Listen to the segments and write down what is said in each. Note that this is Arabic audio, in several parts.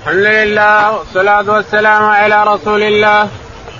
الحمد لله والصلاة والسلام على رسول الله.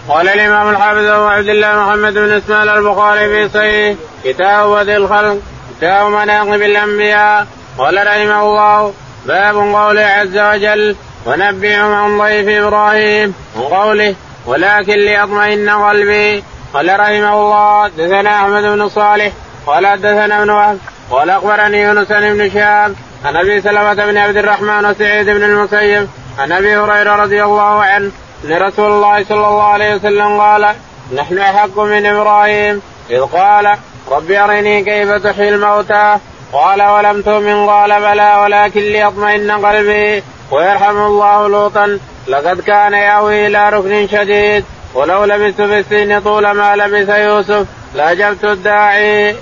قال الإمام الحافظ أبو عبد الله محمد بن إسماعيل البخاري في صحيح كتاب وذي الخلق كتاب مناقب الأنبياء. قال رحمه الله باب قوله عز وجل ونبئهم عن ضيف إبراهيم وقوله ولكن ليطمئن قلبي قال رحمه الله حدثنا أحمد بن صالح قال حدثنا ابن وهب قال أخبرني يونس بن شهاب عن أبي سلمة بن عبد الرحمن وسعيد بن المسيب عن أبي هريرة رضي الله عنه أن رسول الله صلى الله عليه وسلم قال نحن أحق من إبراهيم إذ قال رب أرني كيف تحيي الموتى؟ قال ولم تؤمن؟ قال بلى ولكن ليطمئن قلبي ويرحم الله لوطا لقد كان ياوي إلى ركن شديد ولو لبثت في السن طول ما لبث يوسف لأجبت الداعي.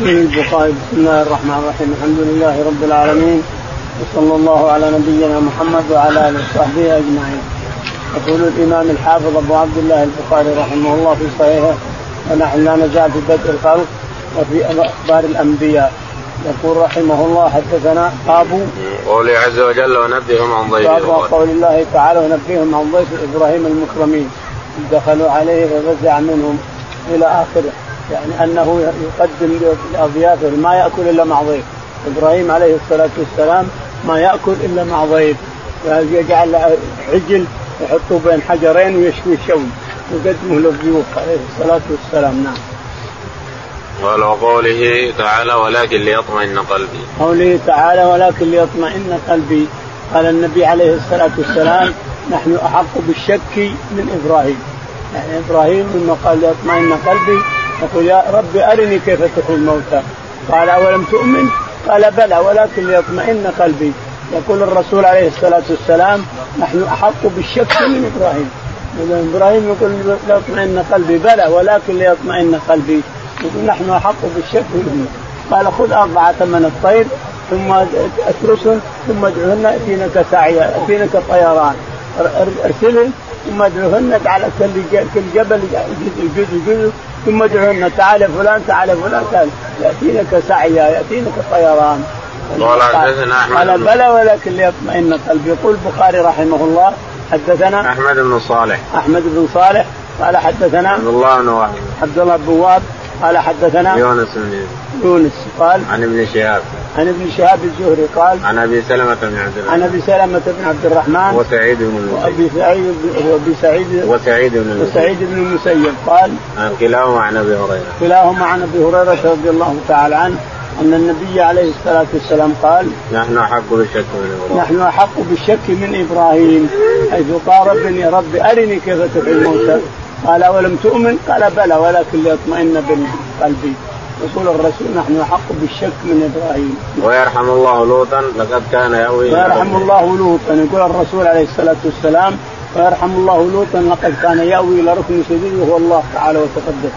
البخاري بسم الله الرحمن الرحيم. الحمد لله رب العالمين. وصلى الله على نبينا محمد وعلى آله وصحبه أجمعين. يقول الإمام الحافظ أبو عبد الله البخاري رحمه الله في صحيحه ونحن لا نزال في بدء الخلق وفي أخبار الأنبياء. يقول رحمه الله حدثنا باب قوله عز وجل ونبئهم عن ضيف باب قول الله تعالى ونبئهم عن ضيف إبراهيم المكرمين. دخلوا عليه ففزع منهم إلى آخره. يعني أنه يقدم لاضيافه ما يأكل إلا مع ضيف إبراهيم عليه الصلاة والسلام ما يأكل إلا مع ضيف يجعل عجل يحطه بين حجرين ويشوي الشوي يقدمه للضيوف عليه الصلاة والسلام نعم. قال وقوله تعالى ولكن ليطمئن قلبي. قوله تعالى ولكن ليطمئن قلبي قال النبي عليه الصلاة والسلام نحن أحق بالشك من إبراهيم. يعني إبراهيم لما قال ليطمئن قلبي يقول يا رب أرني كيف تحيي الموتى. قال أولم تؤمن؟ قال بلى ولكن ليطمئن قلبي. يقول الرسول عليه الصلاة والسلام نحن أحق بالشك من إبراهيم. إبراهيم يقول ليطمئن قلبي. بلى ولكن ليطمئن قلبي. يقول نحن أحق بالشك منه قال خذ أربعة من الطير ثم اترسهم ثم ادعوهن ياتينك سعيا ياتينك طيران. ارسلهم ثم ادعوهن على كل جبل جزء جزء ثم ادعوهن تعال فلان تعال فلان تعال. يأتينك سعيا يأتينك طيران. قال حدثنا أحمد قال بلى ولكن ليطمئن قلبي. يقول البخاري رحمه الله حدثنا أحمد بن صالح. أحمد بن صالح قال حدثنا عبد الله بن وهب عبد الله بن وهب قال حدثنا يونس بن يونس قال عن ابن شهاب. عن ابن شهاب الزهري قال عن أبي سلمة بن عبد الرحمن. عن أبي سلمة بن عبد الرحمن وسعيد بن المسيب. وأبي سعيد وأبي سعيد وسعيد بن المسيب. وسعيد بن المسيب قال كلاهما عن أبي هريرة. كلاهما عن أبي هريرة رضي الله تعالى عنه أن النبي عليه الصلاة والسلام قال نحن أحق بالشك من إبراهيم. نحن أحق بالشك من إبراهيم حيث قال رب يا رب أرني كيف تحيي الموتى. قال أولم تؤمن؟ قال بلى ولكن ليطمئن قلبي يقول الرسول نحن احق بالشك من إبراهيم. ويرحم الله لوطا لقد كان يأوي ويرحم الله لوطا يقول الرسول عليه الصلاة والسلام ويرحم الله لوطا لقد كان يأوي إلى ركن شديد وهو الله تعالى وتقدس.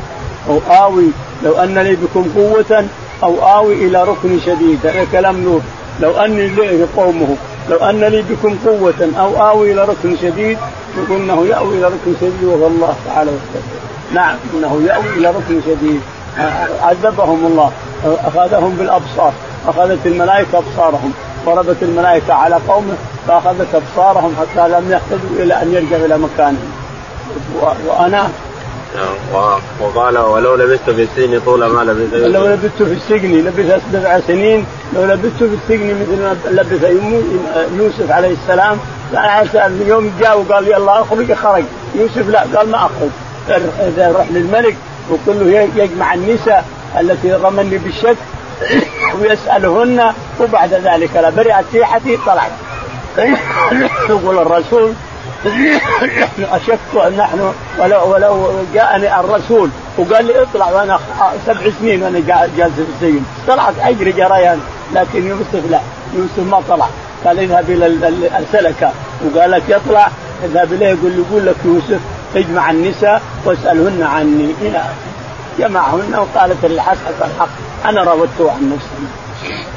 أو آوي لو أن لي بكم قوة أو آوي إلى ركن شديد هذا كلام لوط لو أني لي قومه لو أن لي بكم قوة أو آوي إلى ركن شديد إنه يأوي إلى ركن شديد وهو الله تعالى وتقدس. نعم إنه يأوي إلى ركن شديد عذبهم الله أخذهم بالأبصار أخذت الملائكة أبصارهم ضربت الملائكة على قومه فأخذت أبصارهم حتى لم يهتدوا إلى أن يرجعوا إلى مكانهم وأنا وقال ولو لبثت في السجن طول ما لبث لو لبثت في السجن لبث سبع سنين لو لبثت في السجن مثل ما لبث يوسف عليه السلام يوم جاء وقال يلا أخرج خرج. يوسف لا قال ما أخرج. روح للملك وقل له يجمع النساء التي رمني بالشك ويسألهن وبعد ذلك لا برئت ريحتي طلعت. يقول الرسول اشك نحن ولو ولو جاءني الرسول وقال لي اطلع وأنا سبع سنين وأنا جالس في السجن. طلعت أجري جريان لكن يوسف لا. يوسف ما طلع. قال اذهب إلى ارسلك وقال لك يطلع اذهب إليه يقول يقول لك يوسف اجمع النساء واسألهن عني. إلى جمعهن وقالت الحق الحق أنا راودته عن نفسي.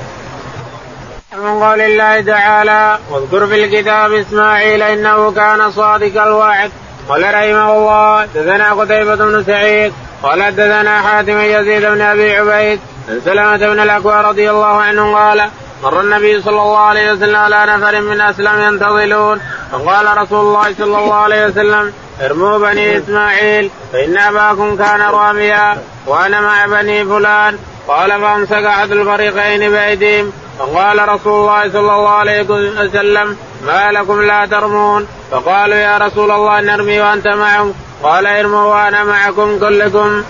من قول الله تعالى واذكر في الكتاب إسماعيل إنه كان صادق الوعد. قال رحمه الله دثنا قتيبة بن سعيد. قال دثنا حاتم يزيد بن أبي عبيد عن سلمة بن الأكوى رضي الله عنه قال مر النبي صلى الله عليه وسلم على نفر من أسلم ينتظلون فقال رسول الله صلى الله عليه وسلم ارموا بني إسماعيل فإن أباكم كان راميا وأنا مع بني فلان. قال فأمسك احد الفريقين بأيديهم. فقال رسول الله صلى الله عليه وسلم ما لكم لا ترمون فقالوا يا رسول الله نرمي وأنت معهم قال ارموا وأنا معكم كلكم.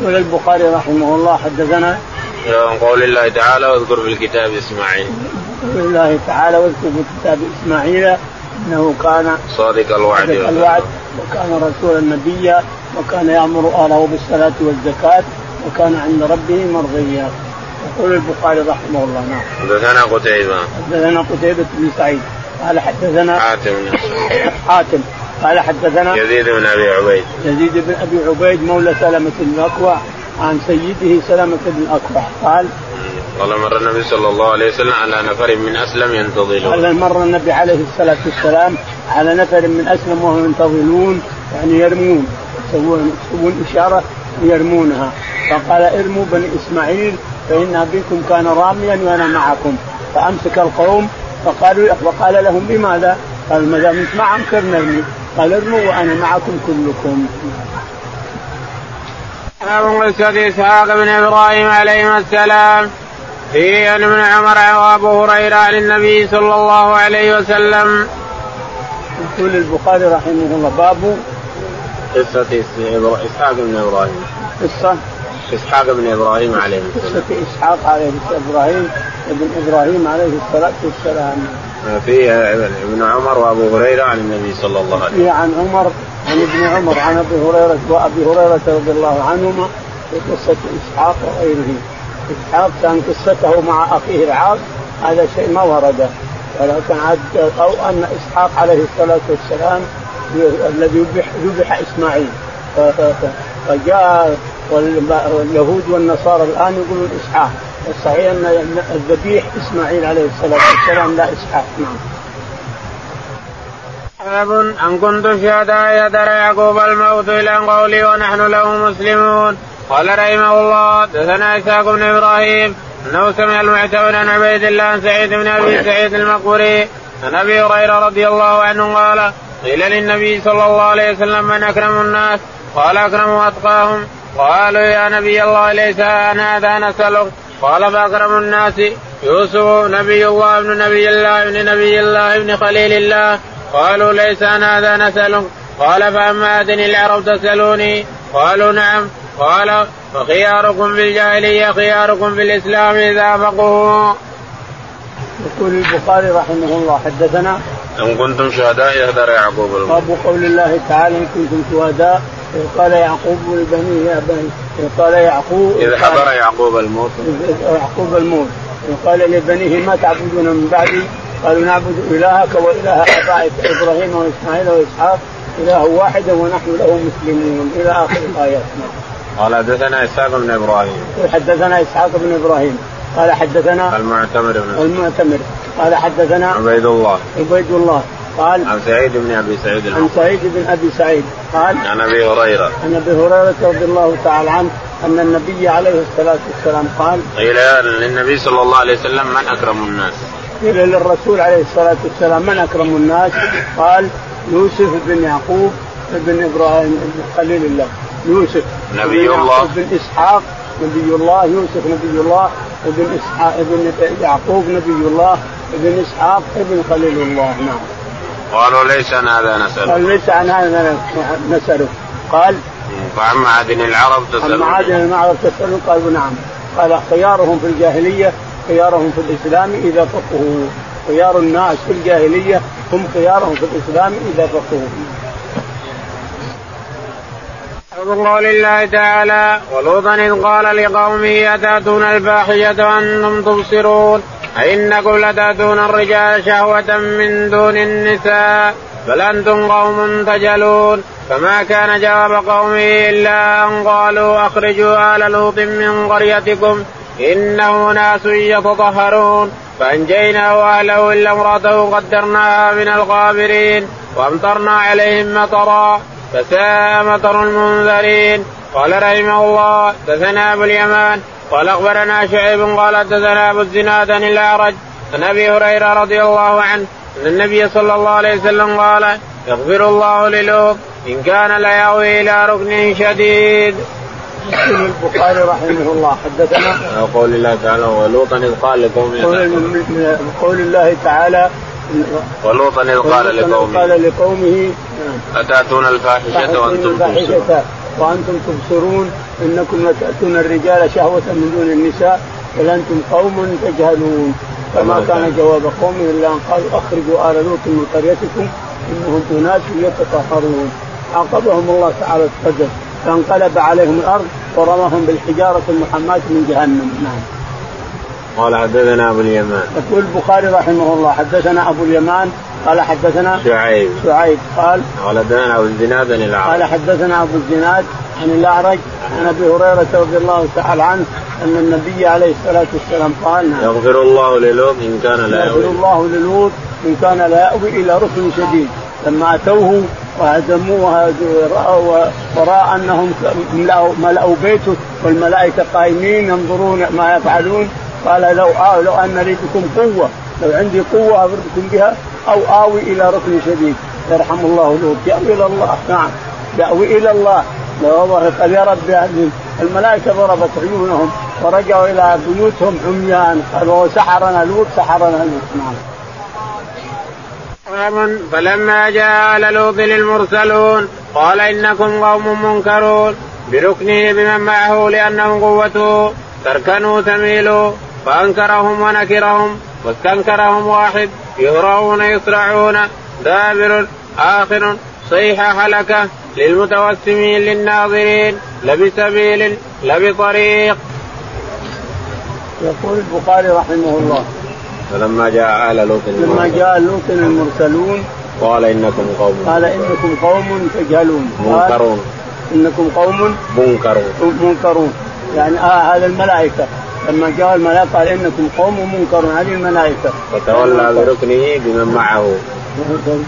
يقول البخاري رحمه الله حدثنا عن قول الله تعالى واذكر في الكتاب إسماعيل. قول الله تعالى واذكر في الكتاب إسماعيل إنه كان صادق الوعد صادق الوعد وكان رسولا نبيا وكان يأمر أهله بالصلاة والزكاة وكان عند ربه مرضيا. يقول البخاري رحمه الله نعم. حدثنا قتيبة. حدثنا قتيبة بن سعيد قال حدثنا حاتم حاتم قال حدثنا يزيد بن أبي عبيد يزيد بن أبي عبيد مولى سلمة بن الاكوع عن سيده سلمة بن الاكوع قال قال مر النبي صلى الله عليه وسلم على نفر من أسلم ينتظلون. قال مر النبي عليه الصلاة والسلام على نفر من أسلم وهم ينتظلون يعني يرمون يسوون يسوون إشارة يرمونها فقال ارموا بني إسماعيل فإن أبيكم كان راميا وأنا معكم فأمسك القوم فقالوا فقال لهم لماذا؟ قال ما دام انت معهم كيف نرمي؟ قال ارموا وأنا معكم كلكم. باب قصة اسحاق بن إبراهيم عليهما السلام في ان ابن عمر وابو هريرة عن النبي صلى الله عليه وسلم. يقول البخاري رحمه الله باب قصة إسحاق بن إبراهيم. قصة إسحاق بن إبراهيم عليه السلام. قصة إسحاق عليه إبراهيم ابن إبراهيم عليه الصلاة والسلام. فيها ابن عمر وأبو هريرة عن النبي صلى الله عليه وسلم. عن عمر عن ابن عمر عن أبي هريرة وأبي هريرة رضي الله عنهما في قصة إسحاق وغيره. إسحاق كان قصته مع أخيه العاص هذا شيء ما ورد ولكن عاد أو أن إسحاق عليه الصلاة والسلام الذي ذبح ذبح إسماعيل. فجاء واليهود والنصارى الآن يقولون إسحاق. الصحيح ان الذبيح إسماعيل عليه الصلاة والسلام لا إسحاق. نعم. باب أن كنتم شهداء يدر يعقوب الموت إلى قولي ونحن له مسلمون. قال رحمه الله دثنا إسحاق بن إبراهيم أنه سمع المعتمر عن عبيد الله عن سعيد بن أبي سعيد المقبري عن أبي هريرة رضي الله عنه قال قيل للنبي صلى الله عليه وسلم من أكرم الناس؟ قال أكرم أتقاهم. قالوا يا نبي الله ليس أنا هذا نسألك. قال فأكرم الناس. يوسف نبي الله ابن نبي الله ابن نبي الله ابن خليل الله. قالوا ليس أنا هذا نسألك. قال فأما اتني العرب تسألوني؟ قالوا نعم. قال وخياركم في الجاهلية خياركم في الإسلام إذا فقهوا. يقول البخاري رحمه الله حدثنا إن كنتم شهداء يهدر يعقوب الموت. باب قول الله تعالى إن كنتم شهداء قال يعقوب لبنيه يا بني قال يعقوب إذ حضر يعقوب الموت. يعقوب الموت. قال لبنيه ما تعبدون من بعدي؟ قالوا نعبد إلهك وإله آبائك إبراهيم وإسماعيل وإسحاق إله واحدا ونحن له مسلمون إلى آخر الآيات. قال حدثنا إسحاق بن إبراهيم. حدثنا إسحاق بن إبراهيم. قال حدثنا المعتمر بن المعتمر. قال حدثنا عبيد الله. عبيد الله. قال عن سعيد بن أبي سعيد عن سعيد بن أبي سعيد. قال عن أبي هريرة. عن أبي هريرة رضي الله تعالى عنه أن النبي عليه الصلاة والسلام قال قيل للنبي صلى الله عليه وسلم من أكرم الناس؟ قيل للرسول عليه الصلاة والسلام من أكرم الناس؟ قال يوسف بن يعقوب بن إبراهيم بن خليل الله. يوسف نبي الله. بن إسحاق نبي الله يوسف نبي الله ابن إسحاق ابن يعقوب نبي الله ابن إسحاق ابن خليل الله نعم. قالوا ليس عن هذا نسألك قال ليس عن هذا نسألك قال فعن معادن العرب تسألون. عن معادن العرب تسألون؟ قالوا نعم. قال خيارهم في الجاهلية خيارهم في الإسلام إذا فقهوا خيار الناس في الجاهلية هم خيارهم في الإسلام إذا فقهوا قول الله تعالى. ولوطا إذ قال لقومه أتأتون الفاحشة وأنتم تبصرون؟ أئنكم لتأتون الرجال شهوة من دون النساء؟ بل أنتم قوم تجلون فما كان جواب قومه إلا أن قالوا أخرجوا آل لوط من قريتكم إنه ناس يتطهرون. فأنجيناه وأهله إلا امرأته قدرناها من الغابرين وأمطرنا عليهم مطرا. فساء مطر المنذرين قال رحمه الله دثنا أبو اليمان قال أخبرنا شعيب قال حدثنا أبو الزناد عن الأعرج عن أبي هريرة رضي الله عنه أن النبي صلى الله عليه وسلم قال يغفر الله للوط إن كان ليأوي إلى ركن شديد. يقول البخاري رحمه الله حدثنا قول الله تعالى ولوطا إذ قال لقومه قول الله تعالى ولوطا إذ قال لقومه قال لقومه أتأتون الفاحشة وأنتم الفاحشة وأنتم تبصرون. إنكم لتأتون الرجال شهوة من دون النساء بل أنتم قوم تجهلون. فما كان جواب قومه إلا أن قالوا أخرجوا آل لوط من قريتكم إنهم أناس يتطهرون. عاقبهم الله تعالى القدر فانقلب عليهم الأرض ورماهم بالحجارة المحماه من جهنم. نعم. قال حدثنا أبو اليمان. يقول البخاري رحمه الله حدثنا أبو اليمان قال حدثنا شعيب. شعيب قال قال حدثنا أبو الزناد عن الأعرج. قال حدثنا أبو الزناد عن الأعرج عن أبي هريرة رضي الله تعالى عنه أن النبي عليه الصلاة والسلام قال نعم. يغفر الله للوط إن كان لا يغفر الله للوط إن كان لا يأوي إلى ركن شديد. لما أتوه وهزموه وراى أنهم ملأوا بيته والملائكة قائمين ينظرون ما يفعلون. قال لو آه لو أن لي بكم قوة لو عندي قوة اضربكم بها أو آوي إلى ركن شديد. يرحم الله لوط يأوي إلى الله. نعم. يأوي إلى الله. لو قال يا رب الملائكة ضربت عيونهم ورجعوا إلى بيوتهم عميان قالوا سحرنا لوط سحرنا لوط. نعم. فلما جاء آل لوط المرسلون قال إنكم قوم منكرون. بركنه بمن معه لأنهم قوته. تركنوا تميلوا. فأنكرهم ونكرهم واستنكرهم واحد يهرعون يسرعون دابر آخر صيحة هلكة للمتوسمين للناظرين لبسبيل لبطريق يقول البخاري رحمه الله فلما جاء آل لوط لما جاء لوط المرسلون قال إنكم قوم قال إنكم قوم تجهلون. منكرون. إنكم قوم منكرون. منكرون. يعني آه هذا الملائكة. لما جاء الملائكة قال إنكم قوم منكرون هذه الملائكة. فتولى بركنه بمن معه.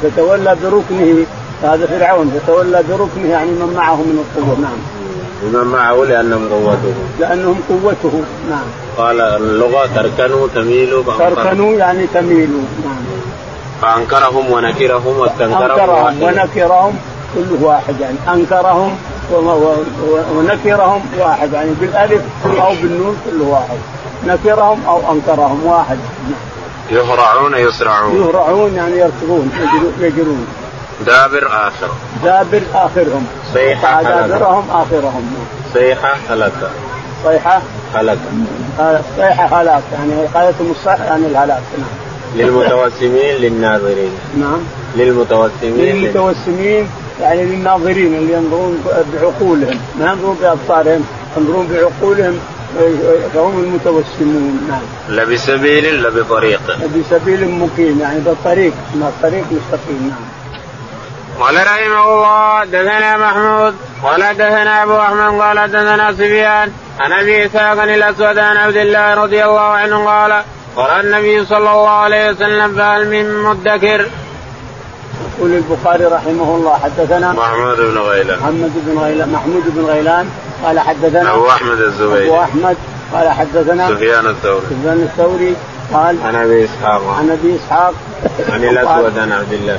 فتولى بركنه هذا فرعون فتولى بركنه يعني من معه من القوة نعم. بمن معه لأنهم قوته. لأنهم قوته نعم. قال اللغة تركنوا تميلوا تركنوا يعني تميلوا نعم. فأنكرهم ونكرهم واستنكرهم أنكرهم ونكرهم كله واحد يعني أنكرهم ونكرهم واحد. يعني بالألف أو بالنون كله واحد. نكرهم أو أنكرهم واحد. يهرعون يسرعون يهرعون يعني يركضون يجرون. دابر آخر. دابر آخرهم. صيحة دابرهم آخرهم. صيحة هلكة صيحة هلكة صيحة هلاك يعني قالتهم الصح يعني الهلاك. نعم. للمتوسمين للناظرين. نعم. للمتوسمين. للمتوسمين يعني للناظرين اللي ينظرون بعقولهم ما ينظرون بأبصارهم ينظرون بعقولهم فهم المتوسمون. نعم. لبسبيل لبطريق لبسبيل مقيم يعني بالطريق الطريق مستقيم نعم. قال رحمه الله دثنا محمود قال دثنا أبو أحمد قال دثنا سفيان عن أبي إسحاق الأسود عن عبد الله رضي الله عنه قال قال النبي صلى الله عليه وسلم فهل من مدكر؟ يقول البخاري رحمه الله حدثنا محمود بن غيلان. محمد بن غيلان محمود بن غيلان قال حدثنا أبو أحمد الزبيري أبو أحمد قال حدثنا سفيان الثوري. سفيان الثوري قال عن أبي إسحاق. عن أبي إسحاق. عن الأسود عن عبد الله.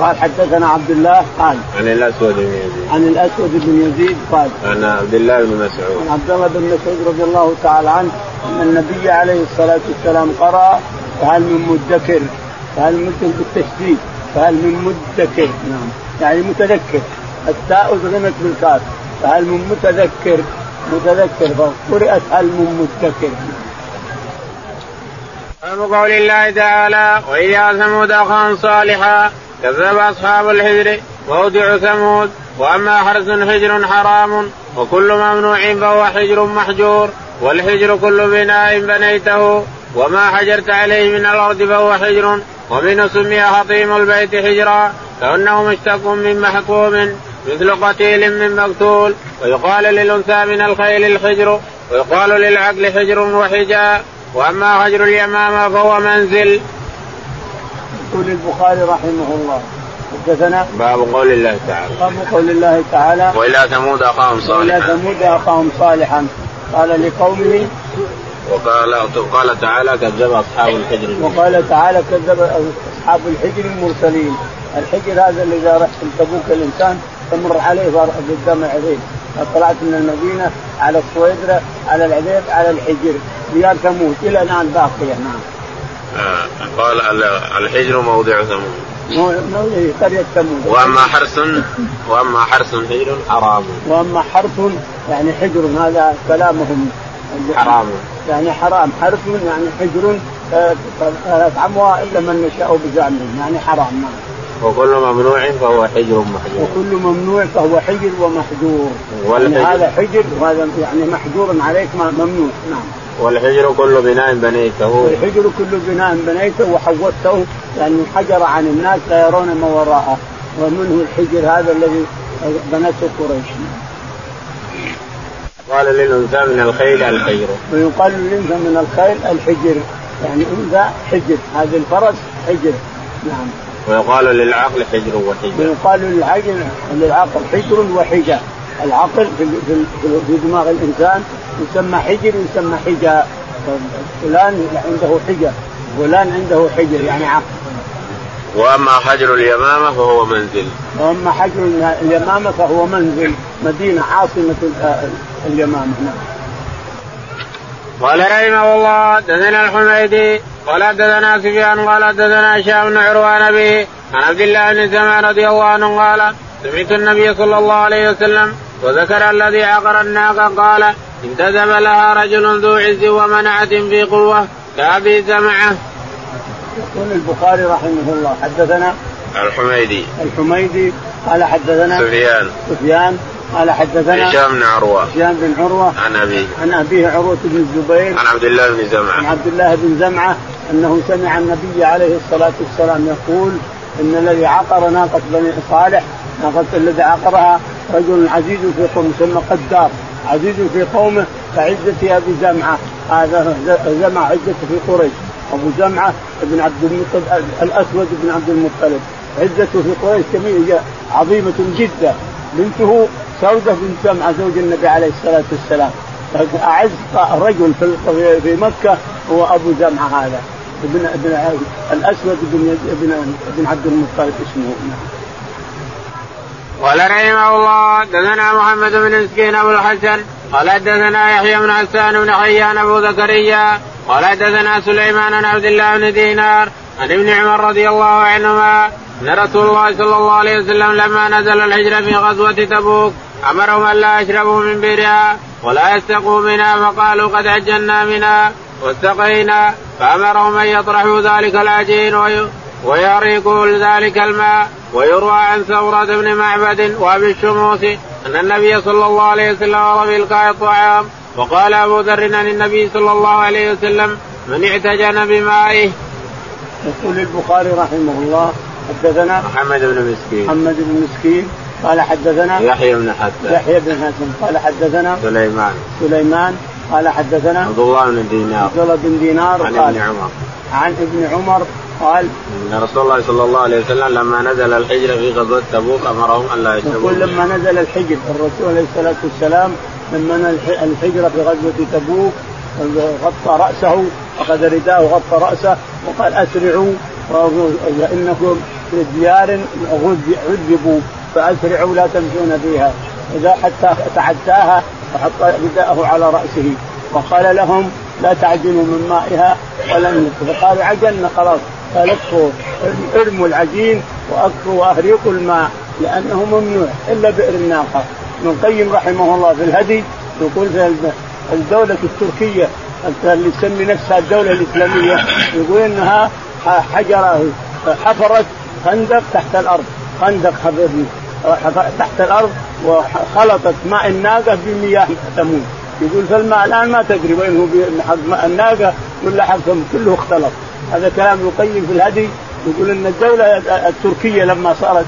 قال حدثنا عبد الله قال عن الأسود بن يزيد. عن الأسود بن يزيد قال عن عبد الله بن مسعود. عن عبد الله بن مسعود رضي الله تعالى عنه أن النبي عليه الصلاة والسلام قرأ فهل من مدكر؟ فهل من بالتشديد؟ فهل من مدكر؟ نعم. يعني متذكر. التاء ادغمت بالكاف. فهل من متذكر؟ متذكر. فقرأت هل من مدكر. باب قول الله تعالى وإذا ثمود أخاهم صالحا كذب أصحاب الحجر موضع ثمود. وأما حرث حجر حرام وكل ممنوع فهو حجر محجور. والحجر كل بناء بنيته. وما حجرت عليه من الأرض فهو حجر ومنه سمي حطيم البيت حجرا كأنه مشتق من محكوم مثل قتيل من مقتول ويقال للأنثى من الخيل الحجر ويقال للعقل حجر وحجاء وأما هجر اليمامة فهو منزل. يقول البخاري رحمه الله. حدثنا باب قول الله تعالى. باب قول الله تعالى. وإلى ثمود أخاهم صالحا. والى ثمود أخاهم صالحا. قال لقومه وقال قال تعالى كذب أصحاب الحجر وقال تعالى كذب أصحاب الحجر المرسلين الحجر هذا اللي إذا رحت تبوك الإنسان تمر عليه قدام عينيه طلعت من المدينة على الصويدرة على العذيب على الحجر ديار ثمود إلى الآن باقية نعم. آه قال الحجر موضع ثمود. موضع قرية ثمود. وأما حرس وأما حرس حجر حرام. وأما حرس يعني حجر هذا كلامهم حرام يعني حرام. حرس يعني حجر ثلاث آه، اموال إلا من نشاء بزعمهم يعني حرام. نعم. وكل ممنوع فهو حجر محجور. وكل ممنوع فهو حجر ومحجور. يعني هذا حجر وهذا يعني محجور عليك ممنوع. نعم. والحجر كل بناء بنيته. والحجر كل بناء بنيته وحوته يعني حجر عن الناس لا يرون ما وراءه. ومنه الحجر هذا الذي بنته قريش. قال للأنثى من الخيل الحجر ويقال للأنثى من الخيل الحجر. يعني أنثى حجر. هذا الفرس حجر. نعم. ويقال للعقل حجر وحجة ويقال للعقل للعقل حجر وحجة. العقل في, في دماغ الإنسان يسمى حجر ويسمى حجة. فلان عنده حجة. فلان عنده حجر. يعني عقل. وأما حجر اليمامة فهو منزل. وأما حجر اليمامة فهو منزل. مدينة عاصمة اليمامه نعم. قال رحمه الله دثنا الحميدي قال حدثنا سفيان قال حدثنا هشام بن عروان به عن عبد الله بن سمع رضي الله عنه قال سمعت النبي صلى الله عليه وسلم وذكر الذي عقر الناقه قال انتدب لها رجل ذو عز ومنعة في قوة كأبي سمعة. يقول البخاري رحمه الله حدثنا الحميدي الحميدي قال حدثنا سفيان سفيان قال حدثنا هشام بن عروة. هشام بن عروة. عن أبيه. عن أبيه عروة بن الزبير. عن عبد الله بن زمعة. عن عبد الله بن زمعة أنه سمع النبي عليه الصلاة والسلام يقول إن الذي عقر ناقة بني صالح ناقة الذي عقرها رجل عزيز في قومه يسمى قدار عزيز في قومه كعزة أبي زمعة. هذا زمع عزته في قريش. أبو زمعة بن عبد المطلب الأسود بن عبد المطلب. عزته في قريش عظيمة جدا. بنته سودة بنت سمعة زوج النبي عليه الصلاة والسلام أعز رجل في في مكة هو أبو زمعة هذا ابن ابن الأسود بن ابن ابن عبد المطلب اسمه. قال رحمه الله دثنا محمد بن مسكين أبو الحسن قال حدثنا يحيى بن حسان بن حيان أبو زكريا قال حدثنا سليمان بن عبد الله بن دينار عن ابن عمر رضي الله عنهما أن رسول الله صلى الله عليه وسلم لما نزل الهجره في غزوة تبوك أمرهم أن لا يشربوا من بئرها ولا يستقوا منها فقالوا قد عجلنا منها واستقينا فأمرهم أن يطرحوا ذلك العجين ويريقوا ذلك الماء ويروى عن ثورة بن معبد وأبي الشموس أن النبي صلى الله عليه وسلم أمر بإلقاء الطعام وقال أبو ذر عن النبي صلى الله عليه وسلم من اعتجن بمائه. يقول البخاري رحمه الله حدثنا محمد بن مسكين محمد بن مسكين قال حدثنا يحيى بن حسن يحيى بن حسن قال حدثنا سليمان. سليمان. قال حدثنا عبد الله بن دينار. عبد الله بن دينار. عن ابن عمر. عن ابن عمر. قال إن رسول الله صلى الله عليه وسلم لما نزل الحجر في غزوة تبوك أمرهم أن لا يشربوا يقول لما نزل الحجر الرسول عليه الصلاة والسلام لما الحجر في غزوة تبوك غطى رأسه أخذ رداءه وغطى رأسه وقال أسرعوا فانكم في ديار عذبوا فاسرعوا لا تمشون فيها. إذا حتى تعداها فحط رداءه على رأسه. وقال لهم لا تعجنوا من مائها ولن فقالوا عجلنا خلاص. اكفوا ارموا العجين واكفوا وأهريقوا الماء لأنه ممنوع إلا بئر الناقة. ابن القيم رحمه الله في الهدي يقول في الدولة التركية اللي تسمي نفسها الدولة الإسلامية يقول إنها حجرة حفرت خندق تحت الأرض. خندق تحت الأرض وخلطت ماء الناقة بمياه ثمود يقول فالماء الآن ما تدري وين هو ماء الناقة ولا حق كله اختلط. هذا كلام يقيم في الهدي يقول إن الدولة التركية لما صارت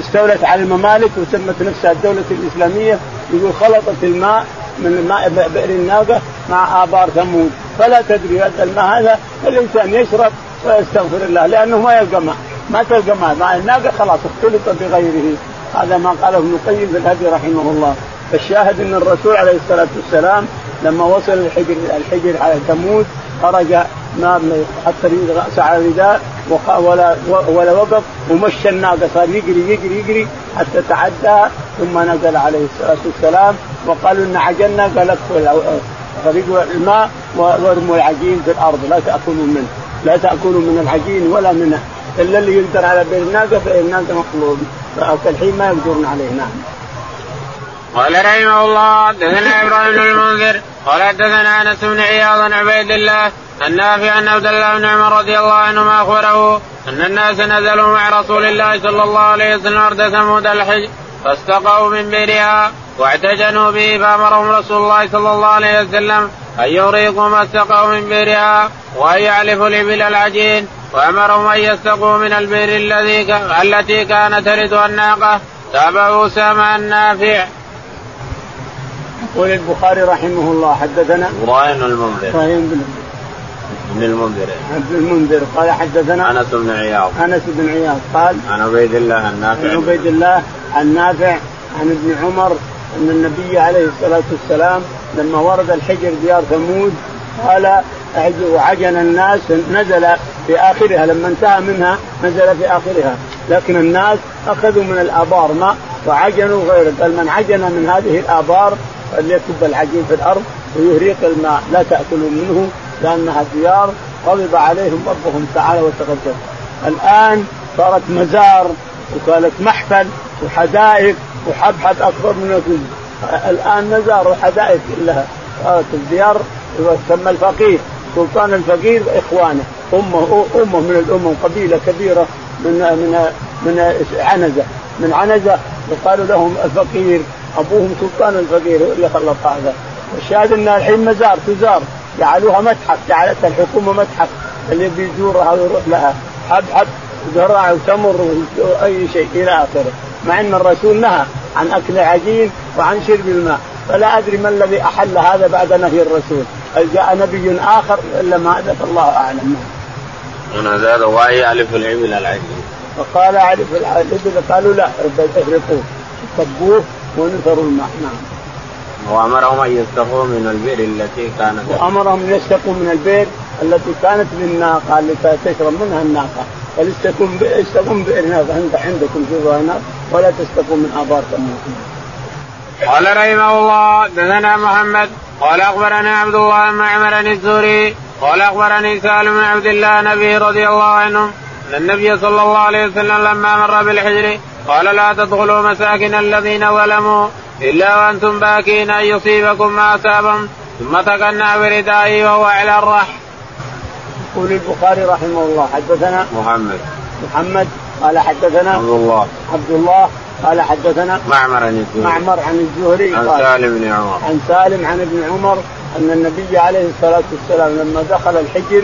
استولت على الممالك وسمت نفسها الدولة الإسلامية يقول خلطت الماء من ماء بئر الناقة مع آبار ثمود فلا تدري هذا الماء هذا الإنسان يشرب ويستغفر الله لأنه ما يلقى ماء. ما تلقى ماء الناقه خلاص اختلط بغيره. هذا ما قاله ابن القيم في الهدي رحمه الله. فالشاهد أن الرسول عليه الصلاة والسلام لما وصل الحجر الحجر على ثمود خرج ما حتى راسه على الرداء ولا ولا وقف ومشى الناقة صار يجري يجري يجري حتى تعدى ثم نزل عليه الصلاة والسلام. وقالوا إن عجلنا قال اكفوا فريقوا الماء وارموا العجين في الأرض. لا تأكلوا منه. لا تأكلوا من العجين ولا منه. إلا اللي يقدر على بير الناقه فإن الناقه مطلوب فالحين ما يقدرون عليه نعم. قال رحمه الله حدثنا إبراهيم بن المنذر قال حدثنا أنس بن عياض عن عبيد الله النافع ان عبد الله بن عمر رضي الله عنهما أخبره أن الناس نزلوا مع رسول الله صلى الله عليه وسلم أرض ثمود الحج فاستقوا من بئرها واعتجنوا به فأمرهم رسول الله صلى الله عليه وسلم أن يغرقوا ما استقوا من بئرها وأن يعلفوا الإبل العجين وأمرهم أن يستقوا من البئر الذي التي كانت ترد الناقة. تابعوا أسامة النافع. يقول البخاري رحمه الله حدثنا إبراهيم المنذر. إبراهيم بن المنذر. عبد المنذر. قال حدثنا أنس بن عياض. أنس بن عياض قال عن عبيد الله النافع. عن عبيد الله النافع عن ابن عمر أن النبي عليه الصلاة والسلام لما ورد الحجر ديار ثمود قال وعجن الناس نزل في آخرها لما انتهى منها نزل في آخرها. لكن الناس أخذوا من الآبار ماء وعجنوا غيره. قال من عجن من هذه الآبار فليكب العجين في الأرض ويهريق الماء لا تأكلوا منه لأنها ديار غضب عليهم ربهم تعالى وتقدم الآن صارت مزار وكانت محفل وحدائق وحبحب اكبر من الآن مزار وحدائق كلها صارت الديار يسمى الفقير سلطان الفقير إخوانه. أمه أمه من الأمم قبيلة كبيرة من من من عنزة. من عنزة يقال لهم الفقير أبوهم سلطان الفقير اللي خلط هذا. الشاهد انها الحين مزار تزار جعلوها متحف جعلتها الحكومة متحف اللي بيزورها ويروح لها. حب زرع وتمر وأي شيء إلى آخره. مع أن الرسول نهى عن أكل العجين وعن شرب الماء. فلا أدري ما الذي أحل هذا بعد نهي الرسول. جاء نبي آخر إلا ما حدث الله أعلم. هنا زاد وهي ألف الابل العجين فقال أعرف الابل قالوا لا اغرقوه صبوه ونثروا الماء. نعم. وأمرهم أن يستقوا من البئر التي كانت. وأمرهم أن يستقوا من البئر التي كانت للناقة التي تشرب منها الناقة. فليستقوا استقوا من بئر عندكم في هناك ولا تستقوا من آبار قال رحمه الله دثنا محمد قال أخبرني عبد الله بن عمر الزهري قال أخبرني سالم بن عبد الله نبي رضي الله عنه أن النبي صلى الله عليه وسلم لما مر بالحجر قال لا تدخلوا مساكن الذين ظلموا إلا وأنتم باكين أن يصيبكم ما أصابهم ثم تقنع بردائه وهو على الرح. يقول البخاري رحمه الله حدثنا محمد محمد قال حدثنا عبد الله عبد الله قال حدثنا معمر عن الزهري. معمر عن الزهري عن سالم بن عمر. عن سالم عن ابن عمر أن النبي عليه الصلاة والسلام لما دخل الحجر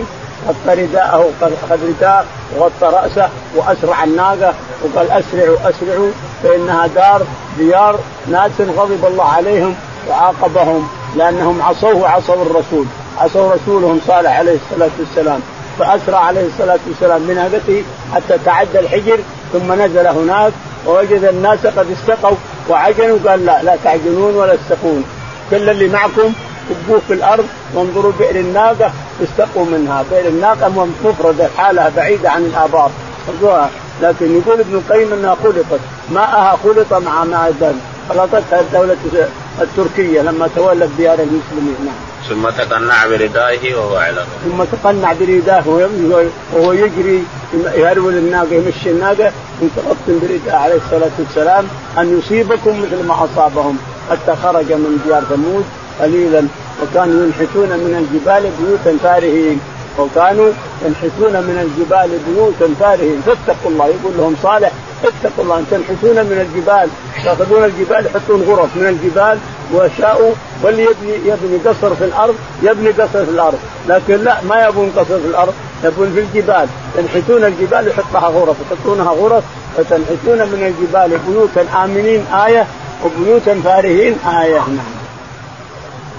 غطى رداءه اخذ رداء وغطى رأسه وأسرع الناقة وقال أسرعوا أسرعوا فإنها دار ديار ناس غضب الله عليهم وعاقبهم لأنهم عصوه وعصوا الرسول. عصوا رسولهم صالح عليه الصلاة والسلام. فأسرع عليه الصلاة والسلام بناقته حتى تعدى الحجر ثم نزل هناك ووجد الناس قد استقوا وعجنوا قال لا لا تعجنون ولا تستقون. كل اللي معكم كبوه في الأرض وانظروا بئر الناقة استقوا منها، بئر الناقة مفردة حالها بعيدة عن الآبار. لكن يقول ابن القيم إنها خلطت. ماءها خلط مع ماء الدم. خلطتها الدولة التركية لما تولت ديار المسلمين. نعم. ثم تقنع بردائه وهو على ثم تقنع برداه وهو يجري يهرول الناقة يمشي الناقة. متغطى برداء عليه الصلاة والسلام أن يصيبكم مثل ما أصابهم حتى خرج من ديار ثمود قليلا وكانوا ينحتون من الجبال بيوتا فارهين. وكانوا ينحتون من الجبال بيوتا فارهين فاتقوا الله. يقول لهم صالح اتقوا الله. ان تنحتون من الجبال. تأخذون الجبال يحطون غرف من الجبال وشاءوا. واللي يبني يبني قصر في الأرض يبني قصر في الأرض. لكن لا ما يبون قصر في الأرض يبون في الجبال. ينحتون الجبال يحط لها غرف. يحطونها غرف فتنحتون من الجبال بيوتا آمنين آية وبيوتا فارهين آية. نعم.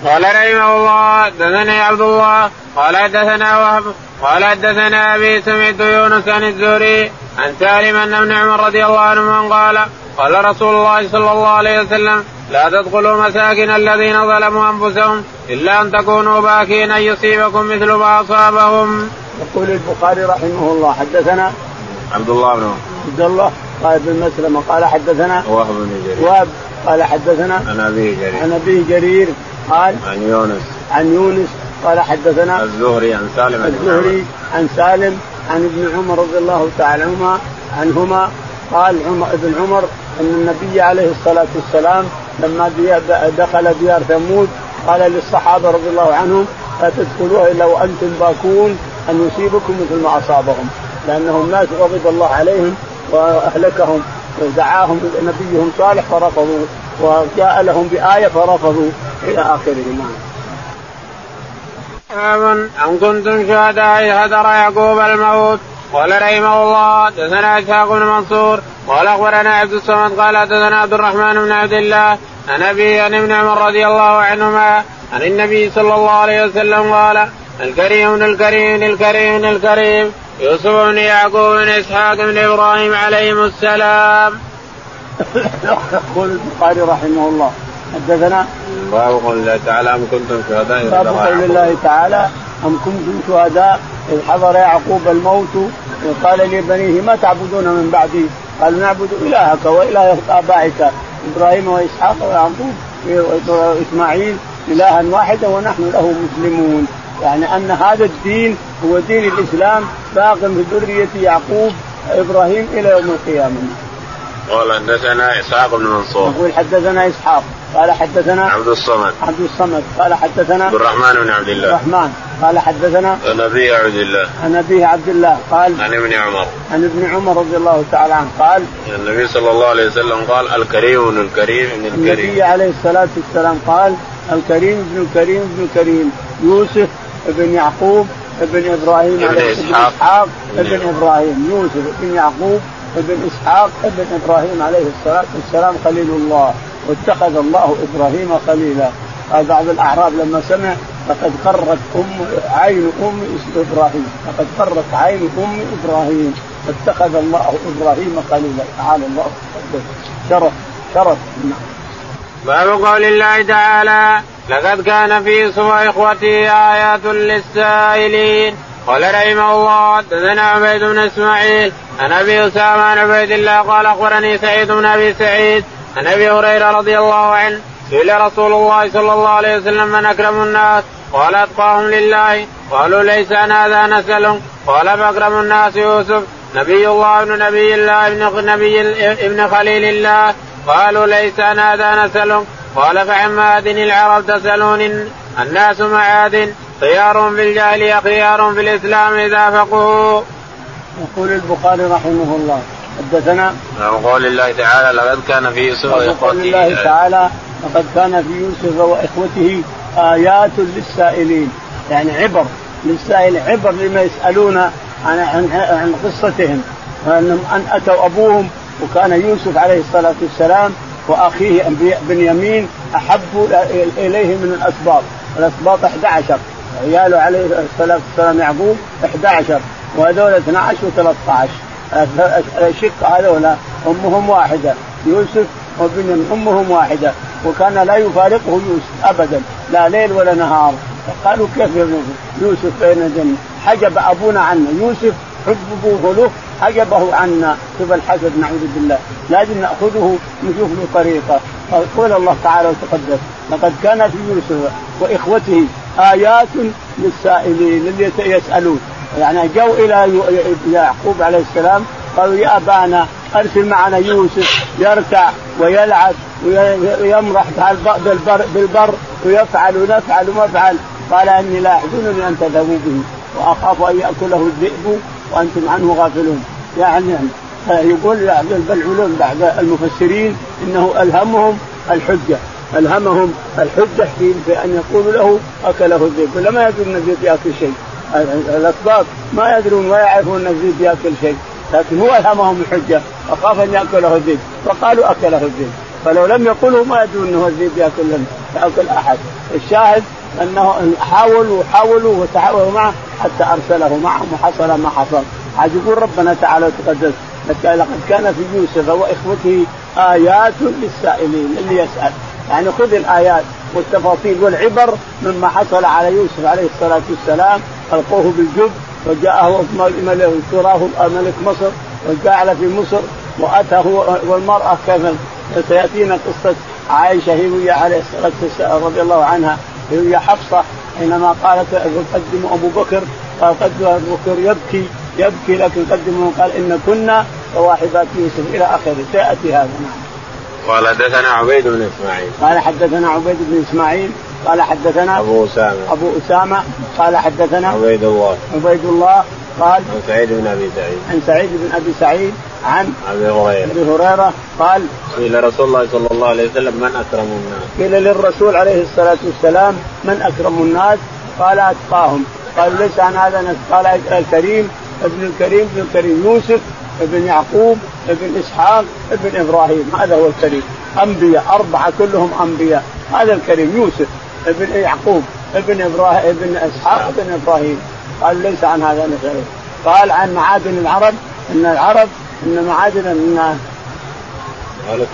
قال رحمه الله دثني عبد الله قال دثنا وهب قال حدثنا أبي سمعت يونس عن الزهري عن سالم أن ابن عمر رضي الله عنهما قال قال رسول الله صلى الله عليه وسلم لا تدخلوا مساكن الذين ظلموا أنفسهم إلا أن تكونوا باكين أن يصيبكم مثل ما أصابهم. يقول البخاري رحمه الله حدثنا عبد الله بن عبد الله قال بن مسلمه قال حدثنا وهب بن جرير. وهب قال حدثنا عن ابي جرير. عن ابي جرير قال عن يونس. عن يونس قال حدثنا الزهري عن سالم الزهري عن سالم عن ابن عمر رضي الله تعالى عنهما عنهما. قال عمر ابن عمر أن النبي عليه الصلاة والسلام لما دخل ديار ثمود قال للصحابة رضي الله عنهم لا تدخلوها إلا وأنتم باكون أن يصيبكم مثل ما أصابهم. لأنهم ناس غضب الله عليهم وأهلكهم ودعاهم نبيهم صالح فرفضوا وجاء لهم بآية فرفضوا. إلى آخره نعم. باب كنتم شهداء إذ حضر يعقوب الموت قال رحمه الله حدثنا إسحاق بن منصور قال أخبرنا عبد الصمد قال حدثنا عبد الرحمن بن عبد الله عن أبي عن ابن عمر رضي الله عنهما عن النبي صلى الله عليه وسلم قال الكريم الكريم الكريم الكريم يوسف بن يعقوب بن إسحاق بن إبراهيم عليهم السلام. يقول البخاري رحمه الله حدثنا باب قول الله تعالى أم كنتم شهداء باب قول الله تعالى أم كنتم شهداء إذ حضر يعقوب الموت وقال لبنيه ما تعبدون من بعدي؟ قالوا نعبد إلهك وإله آبائك إبراهيم وإسحاق ويعقوب وإسماعيل إلها واحدا ونحن له مسلمون يعني أن هذا الدين هو دين الإسلام باق في ذريه يعقوب إبراهيم إلى يوم القيامة. قال حدثنا إسحاق بن منصور. يقول حدثنا إسحاق قال حدثنا عبد الصمد. عبد الصمد. قال حدثنا عبد الرحمن بن عبد الله. الرحمن. قال حدثنا عن ابي عبد الله. عن ابي عبد الله. قال عن ابن عمر. عن ابن عمر رضي الله تعالى عنه. قال النبي صلى الله عليه وسلم قال الكريم ابن الكريم ابن الكريم. النبي عليه الصلاة والسلام قال الكريم ابن الكريم ابن الكريم. يوسف ابن يعقوب ابن إبراهيم ابن إسحاق, إسحاق ابن إبراهيم. يوسف ابن يعقوب ابن إسحاق ابن إبراهيم عليه الصلاة والسلام خليل الله. واتخذ الله إبراهيم خليلا. قال بعض الأعراب لما سمع لقد قرت ام عين أم إبراهيم. لقد قرت عين أم إبراهيم. اتخذ الله إبراهيم خليلا. تعالى الله شرف شرف. باب قول الله تعالى لقد كان في يوسف واخوته آيات للسائلين. قال رحمه الله حدثنا عبيد بن إسماعيل عن أبي أسامة عن عبيد الله قال أخبرني سعيد بن أبي سعيد عن أبي هريرة رضي الله عنه سئل رسول الله صلى الله عليه وسلم من أكرم الناس؟ قال أتقاهم لله. قالوا ليس أنا هذا نسأل قال فاكرم الناس يوسف نبي الله ابن نبي الله ابن نبي ابن خليل الله. قالوا ليس أنا هذا نسأل قال فعن معادن العرب تسألون الناس معادن خيار في الجاهلية خيار في الإسلام إذا فقهوا. يقول البخاري رحمه الله حدثنا عن قول الله تعالى لقد كان في يوسف واخوته قول الله تعالى لقد كان في يوسف وإخوته آيات للسائلين. يعني عبر للسائل عبر لما يسألون عن عن, عن قصتهم. انهم أن أتوا أبوهم وكان يوسف عليه الصلاة والسلام وأخيه بنيامين أحب إليه من الأسباط، الأسباط 11 عياله عليه الصلاة والسلام يعقوب 11 وهذول 12 و13 الشق هذول أمهم واحدة يوسف وبنيامين أمهم واحدة وكان لا يفارقه يوسف ابدا لا ليل ولا نهار. قالوا كيف يوسف بين الجنة؟ حجب أبونا عنا. يوسف حبه له حجبه عنا. شوف الحسد نعوذ بالله. لازم نأخذه نشوف له طريقة. قول الله تعالى وتقدس لقد كان في يوسف وإخوته آيات للسائلين اللي يسألون. يعني جو إلى يعقوب عليه السلام قالوا يا أبانا أرسل معنا يوسف يركع ويلعب ويمرح بالبر, بالبر ويفعل ونفعل ومفعل. قال إني لا يحزنني أن تذهبوا به وأخاف أن يأكله الذئب وأنتم عنه غافلون. يعني يقول العلوم بعد المفسرين إنه ألهمهم الحجة. ألهمهم الحجة في أن يقولوا له أكله الذئب. ولا ما يدرون ان الذئب ياكل شيء. الاسباط ما يدرون ولا يعرفون أن الذئب يأكل شيء لكن هو ألهمهم الحجة أخاف أن يأكله الذئب فقالوا أكله الذئب فلو لم يقله ما يدرون أنه الذئب يأكل يأكل أحد. الشاهد أنه حاولوا وحاولوا وتحاولوا معه حتى أرسله معهم وحصل ما حصل. عاد يقول ربنا تعالى وتقدس لقد كان في يوسف وإخوته آيات للسائلين اللي يسأل. يعني خذ الآيات والتفاصيل والعبر مما حصل على يوسف عليه الصلاة والسلام القوه بالجب وجاءه تراه ملك مصر وجعل في مصر واتى هو والمرأة كيف سيأتينا قصة عائشة هي ويا عليه الصلاة والسلام رضي الله عنها هي ويا حفصة حينما قالت قدموا أبو بكر قال قدم أبو بكر يبكي يبكي لكن قدموا قال إن كنا صواحبات يوسف إلى آخره سيأتي هذا نعم. قال حدثنا عبيد بن إسماعيل قال حدثنا عبيد بن إسماعيل قال حدثنا أبو أسامة. أبو أسامة قال حدثنا عبيد الله. عبيد الله قال عن سعيد بن أبي سعيد. عن سعيد بن أبي سعيد عن أبي هريرة. أبي هريرة قال قيل رسول الله صلى الله عليه وسلم من أكرم الناس؟ قيل للرسول عليه الصلاة والسلام من أكرم الناس؟ قال أتقاهم. قال ليس عن هذا قال الكريم ابن الكريم ابن الكريم يوسف ابن يعقوب ابن إسحاق ابن إبراهيم. هذا هو الكريم. أنبياء أربعة كلهم أنبياء. هذا الكريم يوسف. ابن يعقوب ابن إبراهيم ابن إسحاق ابن إبراهيم. قال ليس عن هذا نسأله قال عن معادن العرب إن العرب إن معادن إن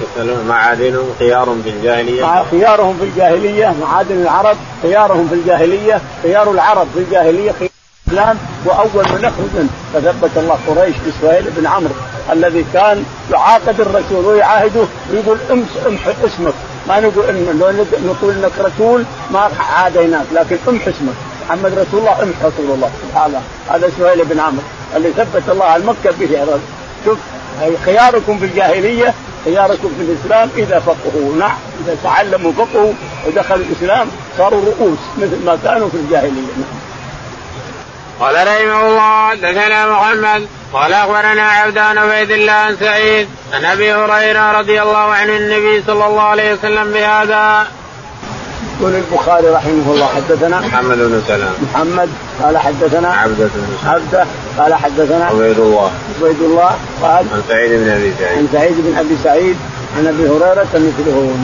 تسألون معادنهم خيارهم في الجاهلية. خيارهم في الجاهلية معادن العرب خيارهم في الجاهلية خيار العرب في الجاهلية خيار الإسلام وأول من يخرج فثبت الله قريش بسهيل بن عمرو الذي كان يعاقد الرسول ويعاهده ويقول امس امح اسمك. ما نقول إن نقول إنك رسول ما عاديناك لكن امح اسمك. محمد رسول الله امح رسول الله. هذا هذا سهيل بن عمرو. اللي ثبت الله المكة به يا رجل. شوف خياركم في الجاهلية خياركم في الإسلام إذا فقهوا. نعم إذا تعلموا فقهوا ودخلوا الإسلام صاروا رؤوس مثل ما كانوا في الجاهلية. نعم. قال رحمه الله حدثنا محمد قال أخبرنا عبدان عبيد الله عن سعيد عن أبي هريرة رضي الله عنه النبي صلى الله عليه وسلم بهذا. يقول البخاري رحمه الله حدثنا محمد بن سلام. محمد قال حدثنا عبدة بن عبدة قال حدثنا عبيد الله. عبيد الله قال عن سعيد بن أبي سعيد. عن سعيد بن أبي سعيد عن أبي هريرة مثله.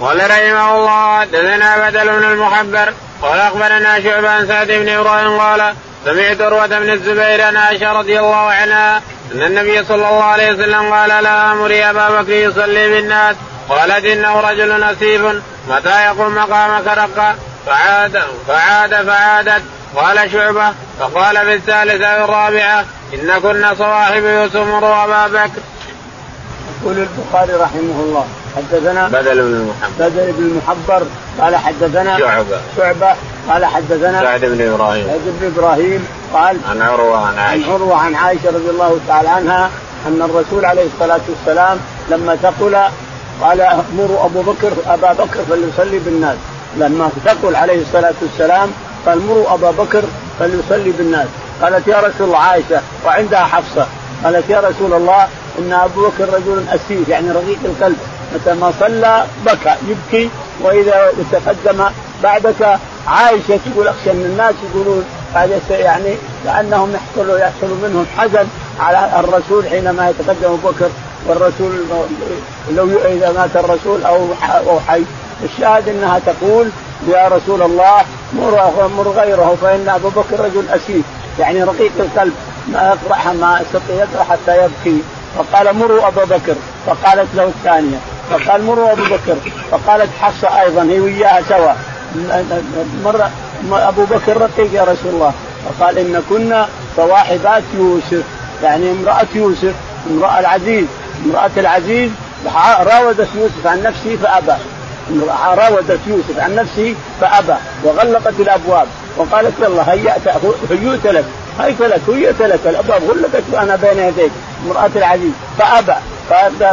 قال رحمه الله حدثنا بدل بن المحبر قال أخبرنا شعبة عن سعد بن إبراهيم قال سمعت عروة بن الزبير عن عائشة رضي الله عنها أن النبي صلى الله عليه وسلم قال لها أمري أبا بكر يصلي بالناس. قالت إنه رجل أسيف متى يقوم مقامك رقا فعاد فعاد فعادت. قال شعبة. فقال في الثالثة والرابعة إن كنا صواحب يوسف مروا أبا بكر. يقول البخاري رحمه الله حدثنا بدل بن المحبر. بدل بن المحبر قال حدثنا شعبة. شعبة قال حدثنا سعد بن إبراهيم. سعد بن إبراهيم قال عن عروة عن عائشة. عن عروة عن عائشة رضي الله تعالى عنها أن الرسول عليه الصلاة والسلام لما ثقل قال مروا أبو بكر أبا بكر فليصلي بالناس. لما ثقل عليه الصلاة والسلام قال مروا أبا بكر فليصلي بالناس. قالت يا رسول الله عائشة وعندها حفصة. قالت يا رسول الله إن أبو بكر رجل أسير يعني رقيق القلب. متى ما صلى بكى يبكي. وإذا تقدم بعدك عائشة تقول أخشى ان الناس يقولون هذا يعني كأنهم يحصل يحصل منهم حزن على الرسول حينما يتقدم أبو بكر. والرسول لو إذا مات الرسول أو أو حي. الشاهد إنها تقول يا رسول الله مر مر غيره فإن أبو بكر رجل أسير. يعني رقيق القلب ما يقرأ ما يستطيع حتى يبكي. فقال مروا ابا بكر. فقالت له الثانية فقال مروا أبو بكر. فقالت حفصة أيضا هي وياها سوا. مرة أبو بكر رقيق يا رسول الله. فقال إن كنا صواحبات يوسف. يعني امرأة يوسف امرأة العزيز. امرأة العزيز راودت يوسف عن نفسه فأبى. راودت يوسف عن نفسه فأبى وغلقت الأبواب. وقالت يلا هيأت هيؤت لك هيت لك هيئت لك الأبواب غلقت وأنا بين يديك. امرأة العزيز فأبى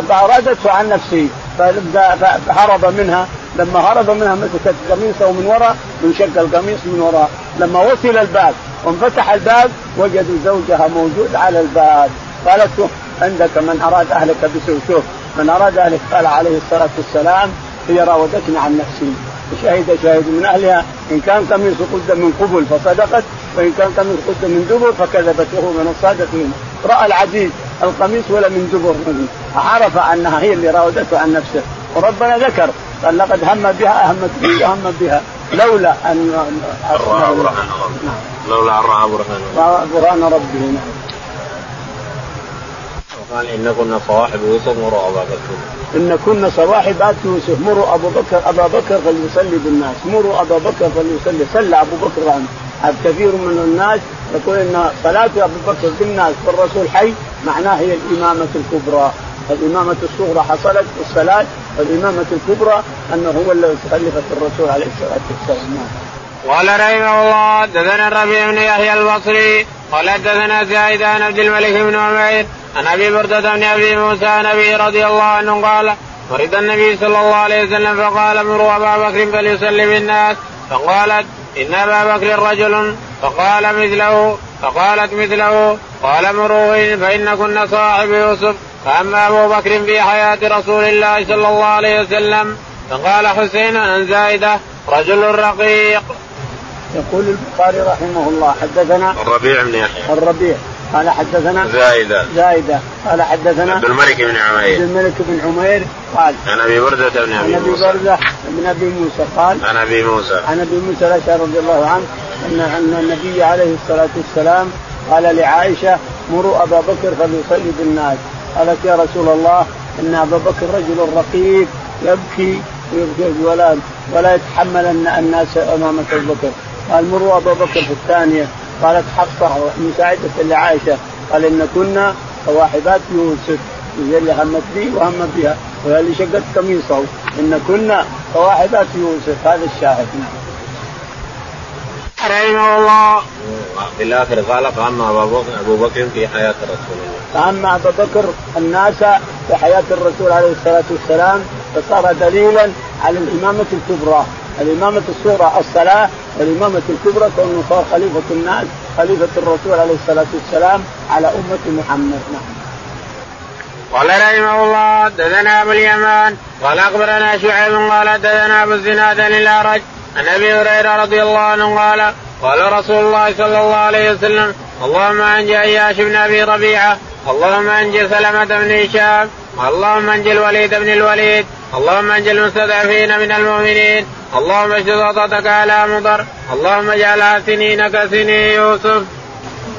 فأرادته عن نفسه. فهرب منها لما هرب منها مسكت قميصه من وراء وانشق القميص من وراء. لما وصل الباب وانفتح الباب وجدوا زوجها موجود على الباب. قالت عندك من أراد أهلك بسوء. شوف من أراد أهلك قال عليه الصلاة والسلام هي راودتني عن نفسي. شهد شاهد من أهلها إن كان قميص قد من قبل فصدقت وإن كان قميص قد من دبر فكذبت وهو من الصادقين. رأى العزيز القميص ولا من دبر عرف أنها هي اللي راودته عن نفسه. وربنا ذكر قال لقد هم بها أهمت وهم بها. لولا ان راى برهان. لولا ان راى برهان برهان ربه. نعم. وقال إن كنا صواحب يوسف مروا أبا بكر. إن كنا صواحبات يوسف مروا أبو بكر أبا بكر فليصلي بالناس. مروا أبا بكر فليصلي. صلى أبو بكر عنه. كثير من الناس يقول إن صلاة أبو بكر بالناس والرسول حي معناه هي الإمامة الكبرى. الإمامة الصغرى حصلت الصلاة والإمامة الكبرى أنه هو الذي خلفت الرسول عليه الصلاة والسلام. قال رحمه الله حدثنا الربيع بن يحيى البصري قال حدثنا زايد عن عبد الملك بن عمير عن أبي بردة بن أبي موسى عن ابي رضي الله عنه قال ورد النبي صلى الله عليه وسلم فقال مروا أبا بكر فليصلي بالناس فقالت إن أبا بكر رجل فقال مثله فقالت مثله قال مروا فان كنا صاحب يوسف. فأما أبو بكر في حياة رسول الله صلى الله عليه وسلم فقال حسين عن زائده رجل رقيق. يقول البخاري رحمه الله حدثنا الربيع بن يحيى. الربيع. قال حدثنا زايدة. زايدة. قال حدثنا عبد الملك بن عمير. عبد الملك بن عمير قال عن أبي بردة بن أبي موسى عن أبي بردة بن أبي موسى قال عن أبي موسى. عن أبي موسى الأشعري رضي الله عنه ان أن النبي عليه الصلاة والسلام قال لعائشة مروا أبا بكر فليصلي بالناس. قالت يا رسول الله إن أبا بكر رجل رقيق يبكي ولا ولا يتحمل الناس امام أبو بكر. قال مروا أبا بكر في الثانية. قالت حفصة مساعده لعائشه قال إن كنا صواحبات يوسف. هي اللي همت به وهم بها وهي اللي شقت قميصه. إن كنا صواحبات يوسف. هذا الشاهد. رحمه الله. في الآخر قال فأما أبو بكر في حياة رسول الله فأما أبو بكر الناس في حياة الرسول عليه الصلاة والسلام فصار دليلا على الإمامة الكبرى، الإمامة الصغرى الصلاة والامامه الكبرى كونه صار خليفة الناس خليفة الرسول عليه الصلاة والسلام على أمة محمد نعم. قال رحمه الله حدثنا أبو اليمان قال أخبرنا شعيب قال حدثنا أبو الزناد الأعرج عن أبي هريرة رضي الله عنه قال قال رسول الله صلى الله عليه وسلم اللهم أنجي اياش بن أبي ربيعة اللهم أنجي سلمة بن هشام اللهم انجي الوليد بن الوليد. اللهم انجي المستضعفين من المؤمنين. اللهم اشد وطأتك على مضر. اللهم اجعلها سنين كسني يوسف.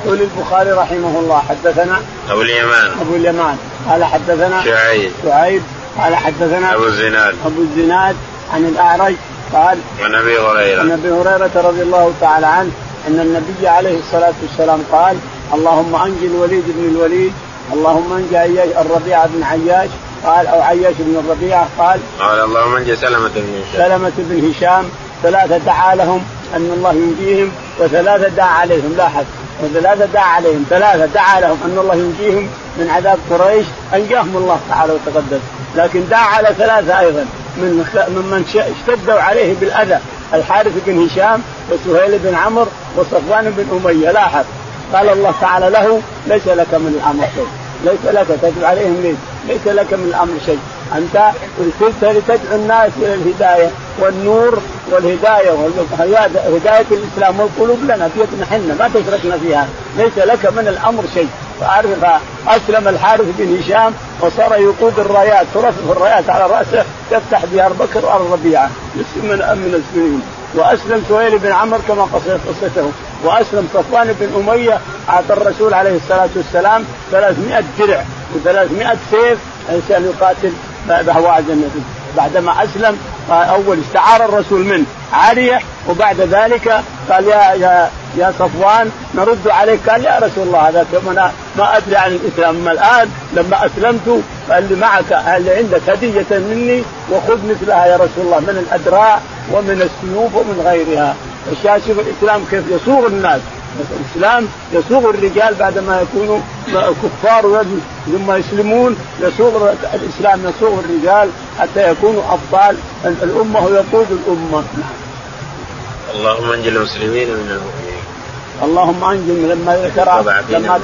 يقول البخاري رحمه الله حدثنا أبو اليمان. أبو اليمان. قال حدثنا شعيب. شعيب. قال حدثنا أبو الزناد. أبو الزناد عن الأعرج. قال عن أبي هريرة. عن أبي هريرة رضي الله تعالى عنه أن النبي عليه الصلاة والسلام قال اللهم أنجي الوليد بن الوليد اللهم انجي عياش الربيع بن عياش قال أو عياش بن الربيع قال قال اللهم انجي سلمة بن هشام. سلمة بن هشام ثلاثة دعا لهم أن الله ينجيهم وثلاثة دعا عليهم لاحظ وثلاثة دعا عليهم ثلاثة دعا لهم أن الله ينجيهم من عذاب قريش أنجاهم الله تعالى وتقدس لكن دعا على ثلاثة أيضا من ممن اشتدوا عليه بالأذى الحارث بن هشام وسهيل بن عمرو وصفوان بن أمية لاحظ. قال الله تعالى له ليس لك من الأمر شيء. ليس لك تدعو عليهم ليس ليس لك من الأمر شيء. أنت ارسلت لتدعو الناس إلى الهداية والنور والهداية وهدايه الإسلام والقلوب لنا بيدنا حنا ما تشركنا فيها. ليس لك من الأمر شيء. فعرف اسلم الحارث بن هشام وصار يقود الرايات ترفرف الرايات على رأسه تفتح بها بكر الربيعه من من السنين. وأسلم سهيل بن عمرو كما قصته. وأسلم. صفوان بن أمية أعطى الرسول عليه الصلاة والسلام 300 درع و300 سيف عشان يقاتل النبي بعدما أسلم أول استعار الرسول منه عاريه وبعد ذلك قال يا يا يا صفوان نرد عليك. قال يا رسول الله هذا كما ما أدري عن الإسلام. أما الآن لما أسلمت اللي معك اللي عندك هدية مني وخذ مثلها يا رسول الله من الادراع ومن السيوف ومن غيرها. شوف الإسلام كيف يصوغ الناس. الإسلام يصوغ الرجال بعد ما يكونوا كفار ثم يسلمون. يصوغ الإسلام يصوغ الرجال حتى يكونوا أبطال. الأمة ويقود الأمة. اللهم انجل المسلمين من المؤمنين. اللهم انجل لما ذكر لما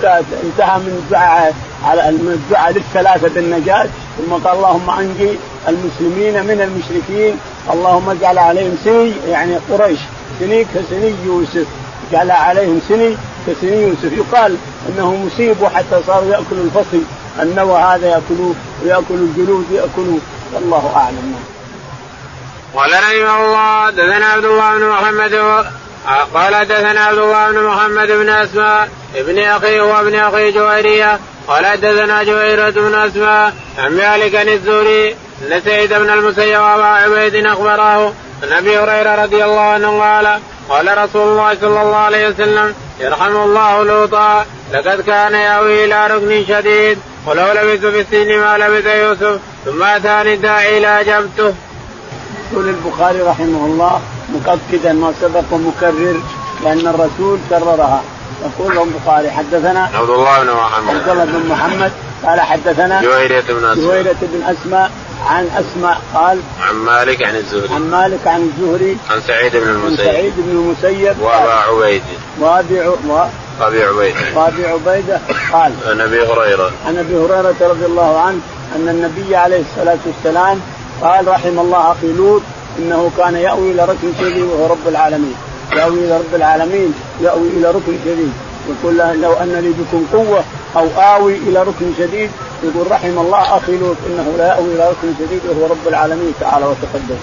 انتهى من الدعاء على الدعاء للثلاثة بالنجاة. ثم قال اللهم انجي المسلمين من المشركين. اللهم اجعل عليهم سني يعني قريش. سني كسني يوسف. جعل عليهم سني كسني يوسف. يقال أنه مصيب حتى صاروا يأكلوا الفصل. النوى هذا يأكلوه ويأكلوا الجلود ياكلوا والله أعلم. قال رحمه الله دثنا عبد الله بن محمد قال حدثنا عبد الله بن محمد بن أسماء ابن أخي وابن أخي جويرية. قال حدثنا جويرة بن أسماء عن مالك عن الزهري أن سعيد بن المسيب وأبا عبيد اخبراه عن أبي هريرة رضي الله عنه قال قال رسول الله صلى الله عليه وسلم يرحم الله لوطا لقد كان ياوي إلى ركن شديد ولو لبثت في السجن ما لبث يوسف ثم أتاني الداعي لاجبته. يقول البخاري رحمه الله مؤكدا ما سبق ومكرر لأن الرسول كررها. يقول البخاري حدثنا عبد الله بن محمد. عبد الله بن محمد قال حدثنا جويرية بن أسماء. جويرية بن أسماء عن أسماء قال عن مالك عن الزهري. عن مالك عن الزهري. عن سعيد بن المسيب. عن سعيد بن المسيب. وأبا عبيد. وابي ابي عبيده وأبي عبيده قال عن أبي هريرة. عن أبي هريرة رضي الله عنه أن النبي عليه الصلاة والسلام قال رحم الله أخي لوط إنه كان يأوي إلى ركن شديد وهو رب العالمين. يأوي إلى رب العالمين يأوي إلى ركن شديد. يقول لو أن لي بكم قوة أو آوي إلى ركن شديد يقول رحم الله أخي لوط إنه لا ياوي إلى ركن شديد وهو رب العالمين تعالى وتقدم.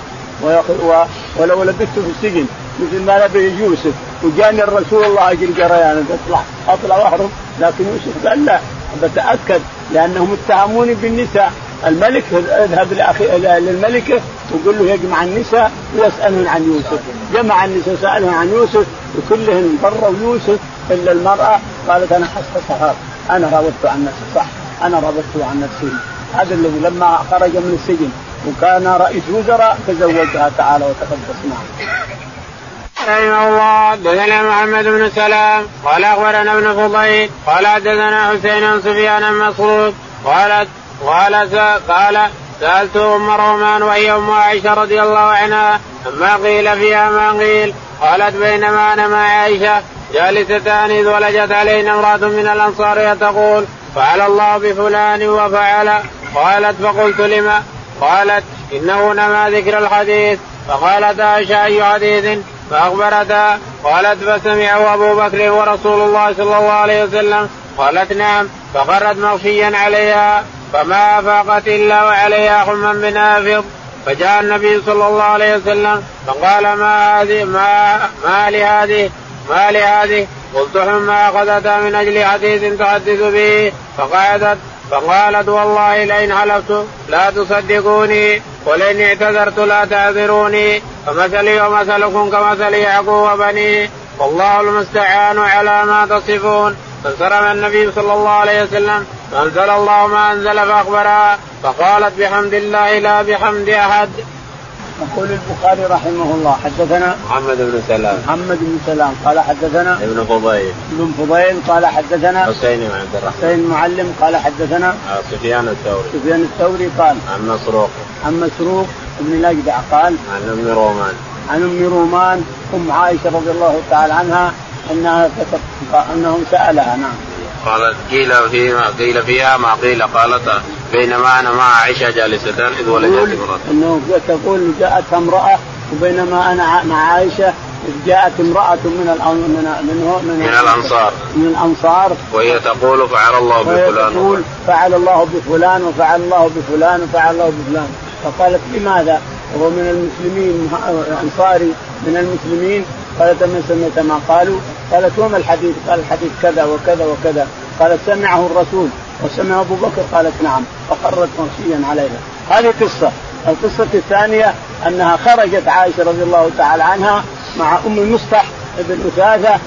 ولو لبثت في السجن مثل ما لبث يوسف وجاني الرسول الله أجل جريان اطلع أطلع واهرب لكن يوسف قال لا بتأكد لأنهم اتهموني بالنساء. الملك اذهب للملكه وقول له يجمع النساء ويسألهن عن يوسف. جمع النساء وسألهن عن يوسف وكلهن بروا يوسف إلا المرأة. قالت أنا حسبت أنا راودت عن نفسي. صح. أنا راودت عن نفسي. هذا الذي لما خرج من السجن وكان رئيس وزراء تزوجها تعالى وتقدس نعم. رحمه الله. حدثنا محمد بن سلام. قال أخبرنا ابن فضيل. قال حدثنا حسين بن سفيان المسعود. قالت قال قال سألت أم رومان وهي أم عائشة رضي الله عنها اما قيل فيها ما قيل. قالت بينما أنا مع عائشة جالستان إذ ولجت علينا امرأة من الأنصار تقول فعل الله بفلان وفعل. قالت فقلت لما؟ قالت إنه نما ذكر الحديث. فقالت عائشه أي حديث؟ فاخبرتها قالت فسمعه أبو بكر ورسول الله صلى الله عليه وسلم. قالت نعم. فخرت مغشيا عليها. فما افاقت إلا وعليها حما بنافض فجاء النبي صلى الله عليه وسلم فقال ما هذه ما ما لهذه ما لهذه؟ قلت حما اخذتها من أجل حديث تحدث به فقعدت فقالت والله لئن حلفت لا تصدقوني ولئن اعتذرت لا تعذروني فمثلي ومثلكم كمثل يعقوب وبنيه والله المستعان على ما تصفون فانصرف النبي صلى الله عليه وسلم فأنزل الله ما أنزل فاخبرها فقالت بحمد الله لا بحمد أحد. يقول البخاري رحمه الله حدثنا محمد بن سلام. محمد بن سلام قال حدثنا ابن فضيل. ابن فضيل قال حدثنا حسين بن عبد الرحمن. حسين المعلم قال حدثنا سفيان الثوري. سفيان الثوري قال عن مسروق. عن مسروق ابن الأجدع قال عن أم رومان. عن أم رومان أم عائشة رضي الله تعالى عنها أنها أنهم سألها نعم. قالت قيل فيما قيل فيها ما قيل قالت بينما أنا مع عائشة جالسة إذ ولدت امرأة. إنه تقول جاءت امرأة وبينما أنا مع عائشة جاءت امرأة من من من, من, من الأنصار. من الأنصار. وهي تقول فعل الله بفلان تقول فعل الله بفلان وفعل الله بفلان وفعل الله بفلان. فقالت لماذا؟ وهو من المسلمين انصاري من المسلمين؟ قالت من سمعت ما قالوا؟ قالت وما الحديث؟ قال الحديث كذا وكذا وكذا. قالت سمعه الرسول. وسمع أبو بكر قالت نعم فقرت مغشيا عليها. هذه قصة. القصة الثانية أنها خرجت عائشة رضي الله تعالى عنها مع أم المصطح بن أثاثة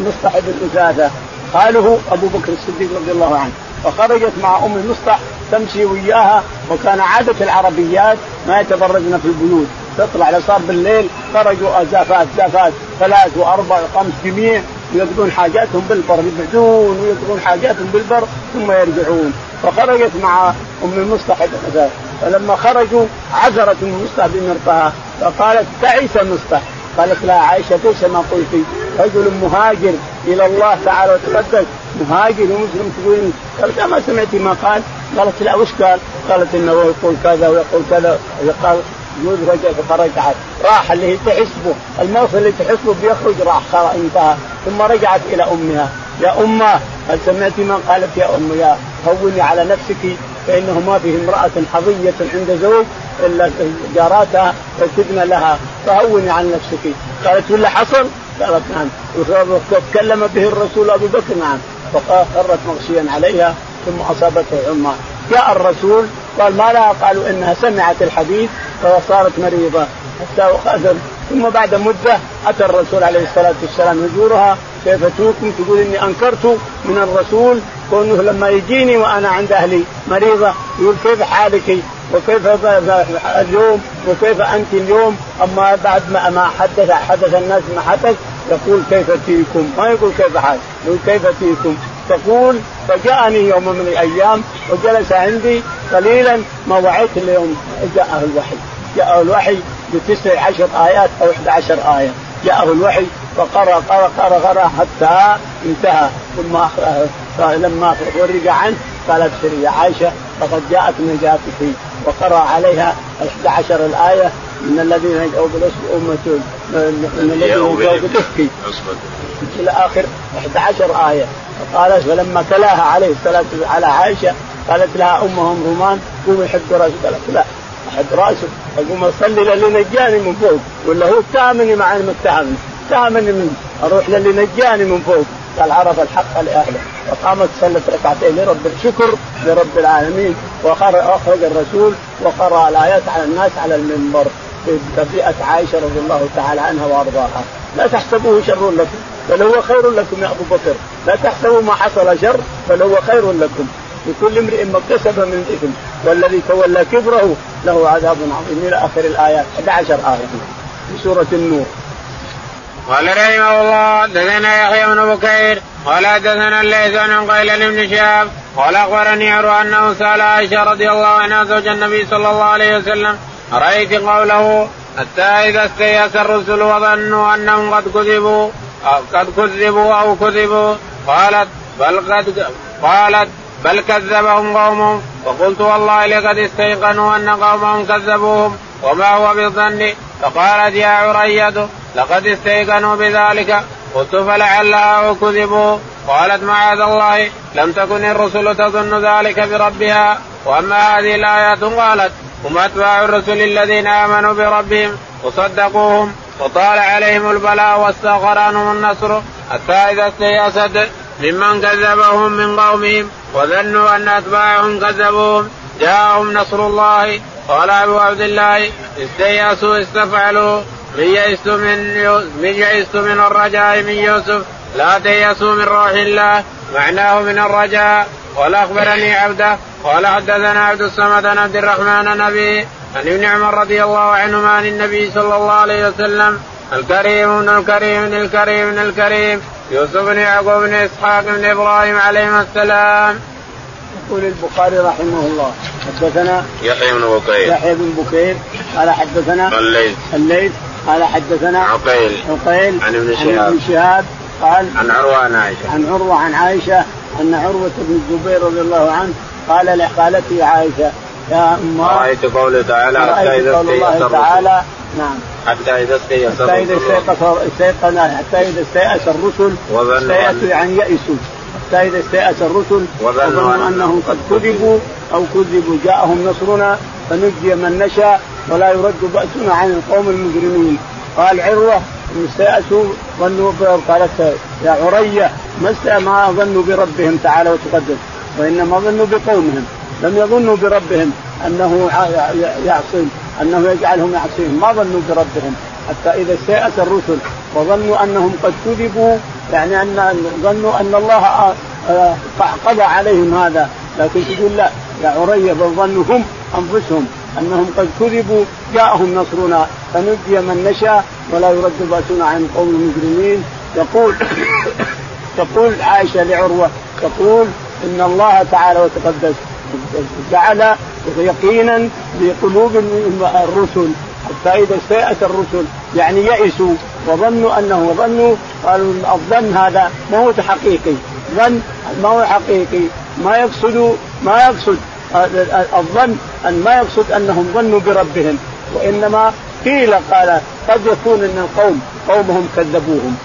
مصطح بن أثاثة. قاله أبو بكر الصديق رضي الله عنه. فخرجت مع أم المصطح تمشي وياها وكان عادة العربيات ما يتبرجن في البيوت. تطلع لصار بالليل خرجوا زافات زافات ثلاث وأربع وخمس جميع. ويقضون حاجاتهم بالبر يبعدون ويقضون حاجاتهم بالبر ثم يرجعون. فخرجت مع أم المصطح فلما خرجوا عذرت أم المصطح بمرطها فقالت تعيس مصطح قالت لا عائشة ليس ما قلت. رجل مهاجر إلى الله تعالى وتقدس مهاجر ومسلم تقولين قالت ما سمعتي ما قال؟ قالت لا وش قال؟ قالت إنه يقول كذا ويقول كذا. ويقال يقول رجع فخرج راح اللي تحسبه. الموت اللي تحسبه بيخرج راح انتهى. ثم رجعت إلى أمها. يا أمة هل سمعت ما قالت يا أم يا هوني على نفسك فإنه ما فيه امرأة حظية عند زوج إلا جاراتها يكتبن لها. فهوني عن نفسك. قالت ولا حصل؟ قالت نعم. وتكلم به الرسول أبو بكر نعم. فقرت مغشيا عليها ثم أصابته عمى. جاء الرسول قال ما لها قالوا إنها سمعت الحديث فصارت مريضة. حتى ثم بعد مدة أتى الرسول عليه الصلاة والسلام يزورها. كيف توكم؟ تقول إني أنكرت من الرسول كونه لما يجيني وأنا عند أهلي مريضة. يقول كيف حالك؟ وكيف اليوم؟ وكيف أنت اليوم؟ أما بعد ما ما حدث حدث الناس ما حدث يقول كيف فيكم؟ ما يقول كيف حال يقول كيف فيكم؟ تقول فجاءني يوم من الأيام وجلس عندي قليلا ما وعيت اليوم. جاءه الوحي. جاءه الوحي بتسع عشر آيات أو 11 آية. جاءه الوحي فقرأ قرأ قرأ قرأ حتى انتهى. ثم لما فرج عنه قال ابشري يا عائشة فقد جاءت نجاتك. وقرأ عليها 11 الآية. من الذين يدعوا بالاصبع أمة من الذين يدعوا بالافك إلى اخر 11 آية. فقالت فلما تلاها عليه الصلاة على عائشة قالت لها أمهم رومان قومي حد رأسك. قالت لا أحد راسه أقوم أصلي للي نجاني من فوق ولا هو اتهمني مع انه اتهمني اتهمني من أروح للي نجاني من فوق. قال عرف الحق لأهله. وقامت صلت ركعتين لرب الشكر لرب العالمين. وأخرج الرسول وقرأ الآيات على الناس على المنبر. بتبرئه عائشة رضي الله تعالى عنها وأرضاها. لا تحسبوه شر لكم بل هو خير لكم يا أبو بكر. لا تحسبوا ما حصل شر بل هو خير لكم. لكل امرئ ما اكتسب من الاثم والذي تولى كبره له عذاب عظيم. إلى آخر الآيات 11 آية. في سورة النور. قال رحمه الله حدثنا يحيى بن بكير قال حدثنا الليث عن قيل بن شهاب قال أخبرني عروة أنه سأل عائشة رضي الله عنها زوج النبي صلى الله عليه وسلم أرأيت قوله؟ حتى إذا استيأس الرسل وظنوا أنهم قد كذبوا قد كذبوا أو كذبوا قالت بل قد قالت بل كذبهم قومهم. وقلت والله لقد استيقنوا أن قومهم كذبوهم وما هو بالظن؟ فقالت يا عرية لقد استيقنوا بذلك. قلت فلعلها كذبوا. قالت معاذ الله لم تكن الرسل تظن ذلك بربها. وأما هذه الآيات قالت هم أتباع الرسل الذين آمنوا بربهم وصدقوهم وطال عليهم البلاء واستغفر عنهم النصر. حتى إذا استيأست ممن كذبهم من قومهم وظنوا أن أتباعهم كذبوهم جاءهم نصر الله. قال أبو عبد الله استيأسوا استفعلوا. من يئست من من يئست من الرجاء من يوسف. لا تيأسوا من روح الله. معناه من الرجاء. قال أخبرني عبده. قال حدثنا عبد الصمد عن عبد الرحمن النبي عن ابن عمر رضي الله عنهما عن النبي صلى الله عليه وسلم. الكريم من الكريم من الكريم من الكريم. يوسف بن يعقوب بن إسحاق بن إبراهيم عليهما السلام. يقول البخاري رحمه الله. حدثنا يحيى بن بكير. يحيى بن بكير. قال حدثنا الليث. الليث. قال حدثنا عقيل. عقيل عن ابن شهاب عن ابن شهاب. قال عن عروة عن عائشة. عن عروة عن عائشة أن عروة بن الزبير رضي الله عنه قال قالت لي عائشة يا ام رأيت قوله تعالى حتى قول الله تعالى نعم. حتى إذا استيأس حتى استيقن حتى إذا استيأس الرسل استيأسوا يعني يئسوا. حتى إذا استيأس الرسل وظنوا أنهم قد كذبوا أو كذبوا. جاءهم نصرنا فنجي من نشاء ولا يرد بأسنا عن القوم المجرمين. قال عروة استيأسوا ظنوا قالت يا عرية ما ما ظنوا بربهم تعالى وتقدس وإنما ظنوا بقومهم. لم يظنوا بربهم أنه يعصي أنه يجعلهم يعصيهم. ما ظنوا بربهم. حتى إذا استيأس الرسل وظنوا أنهم قد كذبوا يعني ان ظنوا أن الله قضى عليهم هذا. لكن تقول لا يا عري بل ظنوا هم أنفسهم. أنهم قد كذبوا جاءهم نصرنا فنجي من نشاء ولا يرد بأسنا عن القوم المجرمين يقول تقول عائشة لعروة تقول إن الله تعالى وتقدس جعل يقينا في قلوب الرسل حتى إذا استيأس الرسل يعني يئسوا وظنوا انه ظنوا قالوا الظن هذا ما هو حقيقي ظن ما هو حقيقي ما يقصد ما يقصد. الظن أن ما يقصد أنهم ظنوا بربهم وإنما قيل قال قد يكون إن القوم قومهم كذبوهم.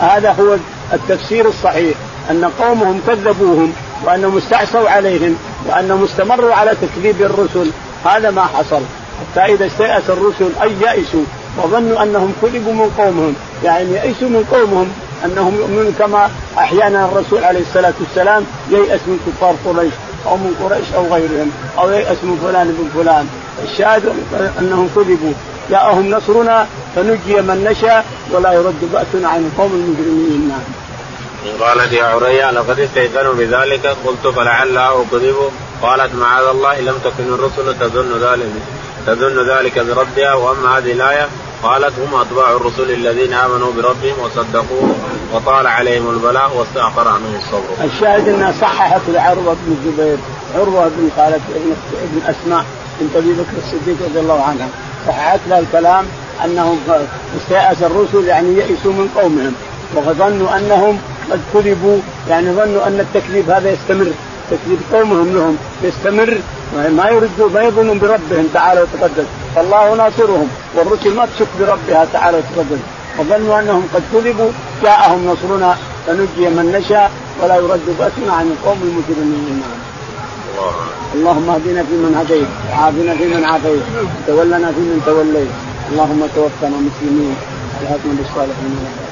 هذا هو التفسير الصحيح أن قومهم كذبوهم وانهم استعصوا عليهم وانهم استمروا على تكذيب الرسل. هذا ما حصل. حتى إذا استيأس الرسل اي يئسوا وظنوا أنهم كذبوا من قومهم. يعني يئسوا من قومهم أنهم يؤمنون كما أحيانا الرسول عليه الصلاة والسلام ييأس من كفار قريش. أو من قريش أو غيرهم أو ييأس من فلان بن فلان. الشاهد أنهم كذبوا. جاءهم نصرنا فنجي من نشاء ولا يرد بأسنا عن القوم المجرمين. نعم. قالت يا عريا لقد استيقنوا بذلك قلت فلعلها اكذب قالت معاذ الله لم تكن الرسل تظن ذلك تظن ذلك بربها وأما هذه الآية قالت هم أتباع الرسل الذين آمنوا بربهم وصدقوه وطال عليهم البلاء واستأخر عنهم الصبر. الشاهد أنها صححت لعروة بن الزبير. عروة بن خالد ابن أسماء بنت أبي بكر الصديق رضي الله عنها. صححت لها الكلام أنهم استيأس الرسل يعني يئسوا من قومهم. وظنوا أنهم قد كذبوا يعني ظنوا أن التكذيب هذا يستمر. تكذيب قومهم لهم يستمر. ما يردوا ما يظنون بربهم تعالى وتقدس فالله ناصرهم والرسل ما تشك بربها تعالى وتقدس وظنوا أنهم قد كذبوا جاءهم نصرنا فنجي من نشاء ولا يرد بأسنا عن القوم المجرمين. اللهم اهدنا فيمن هديت وعافنا فيمن عافيت تولنا فيمن توليت. اللهم توفنا مسلمين الحكم بالصالحين.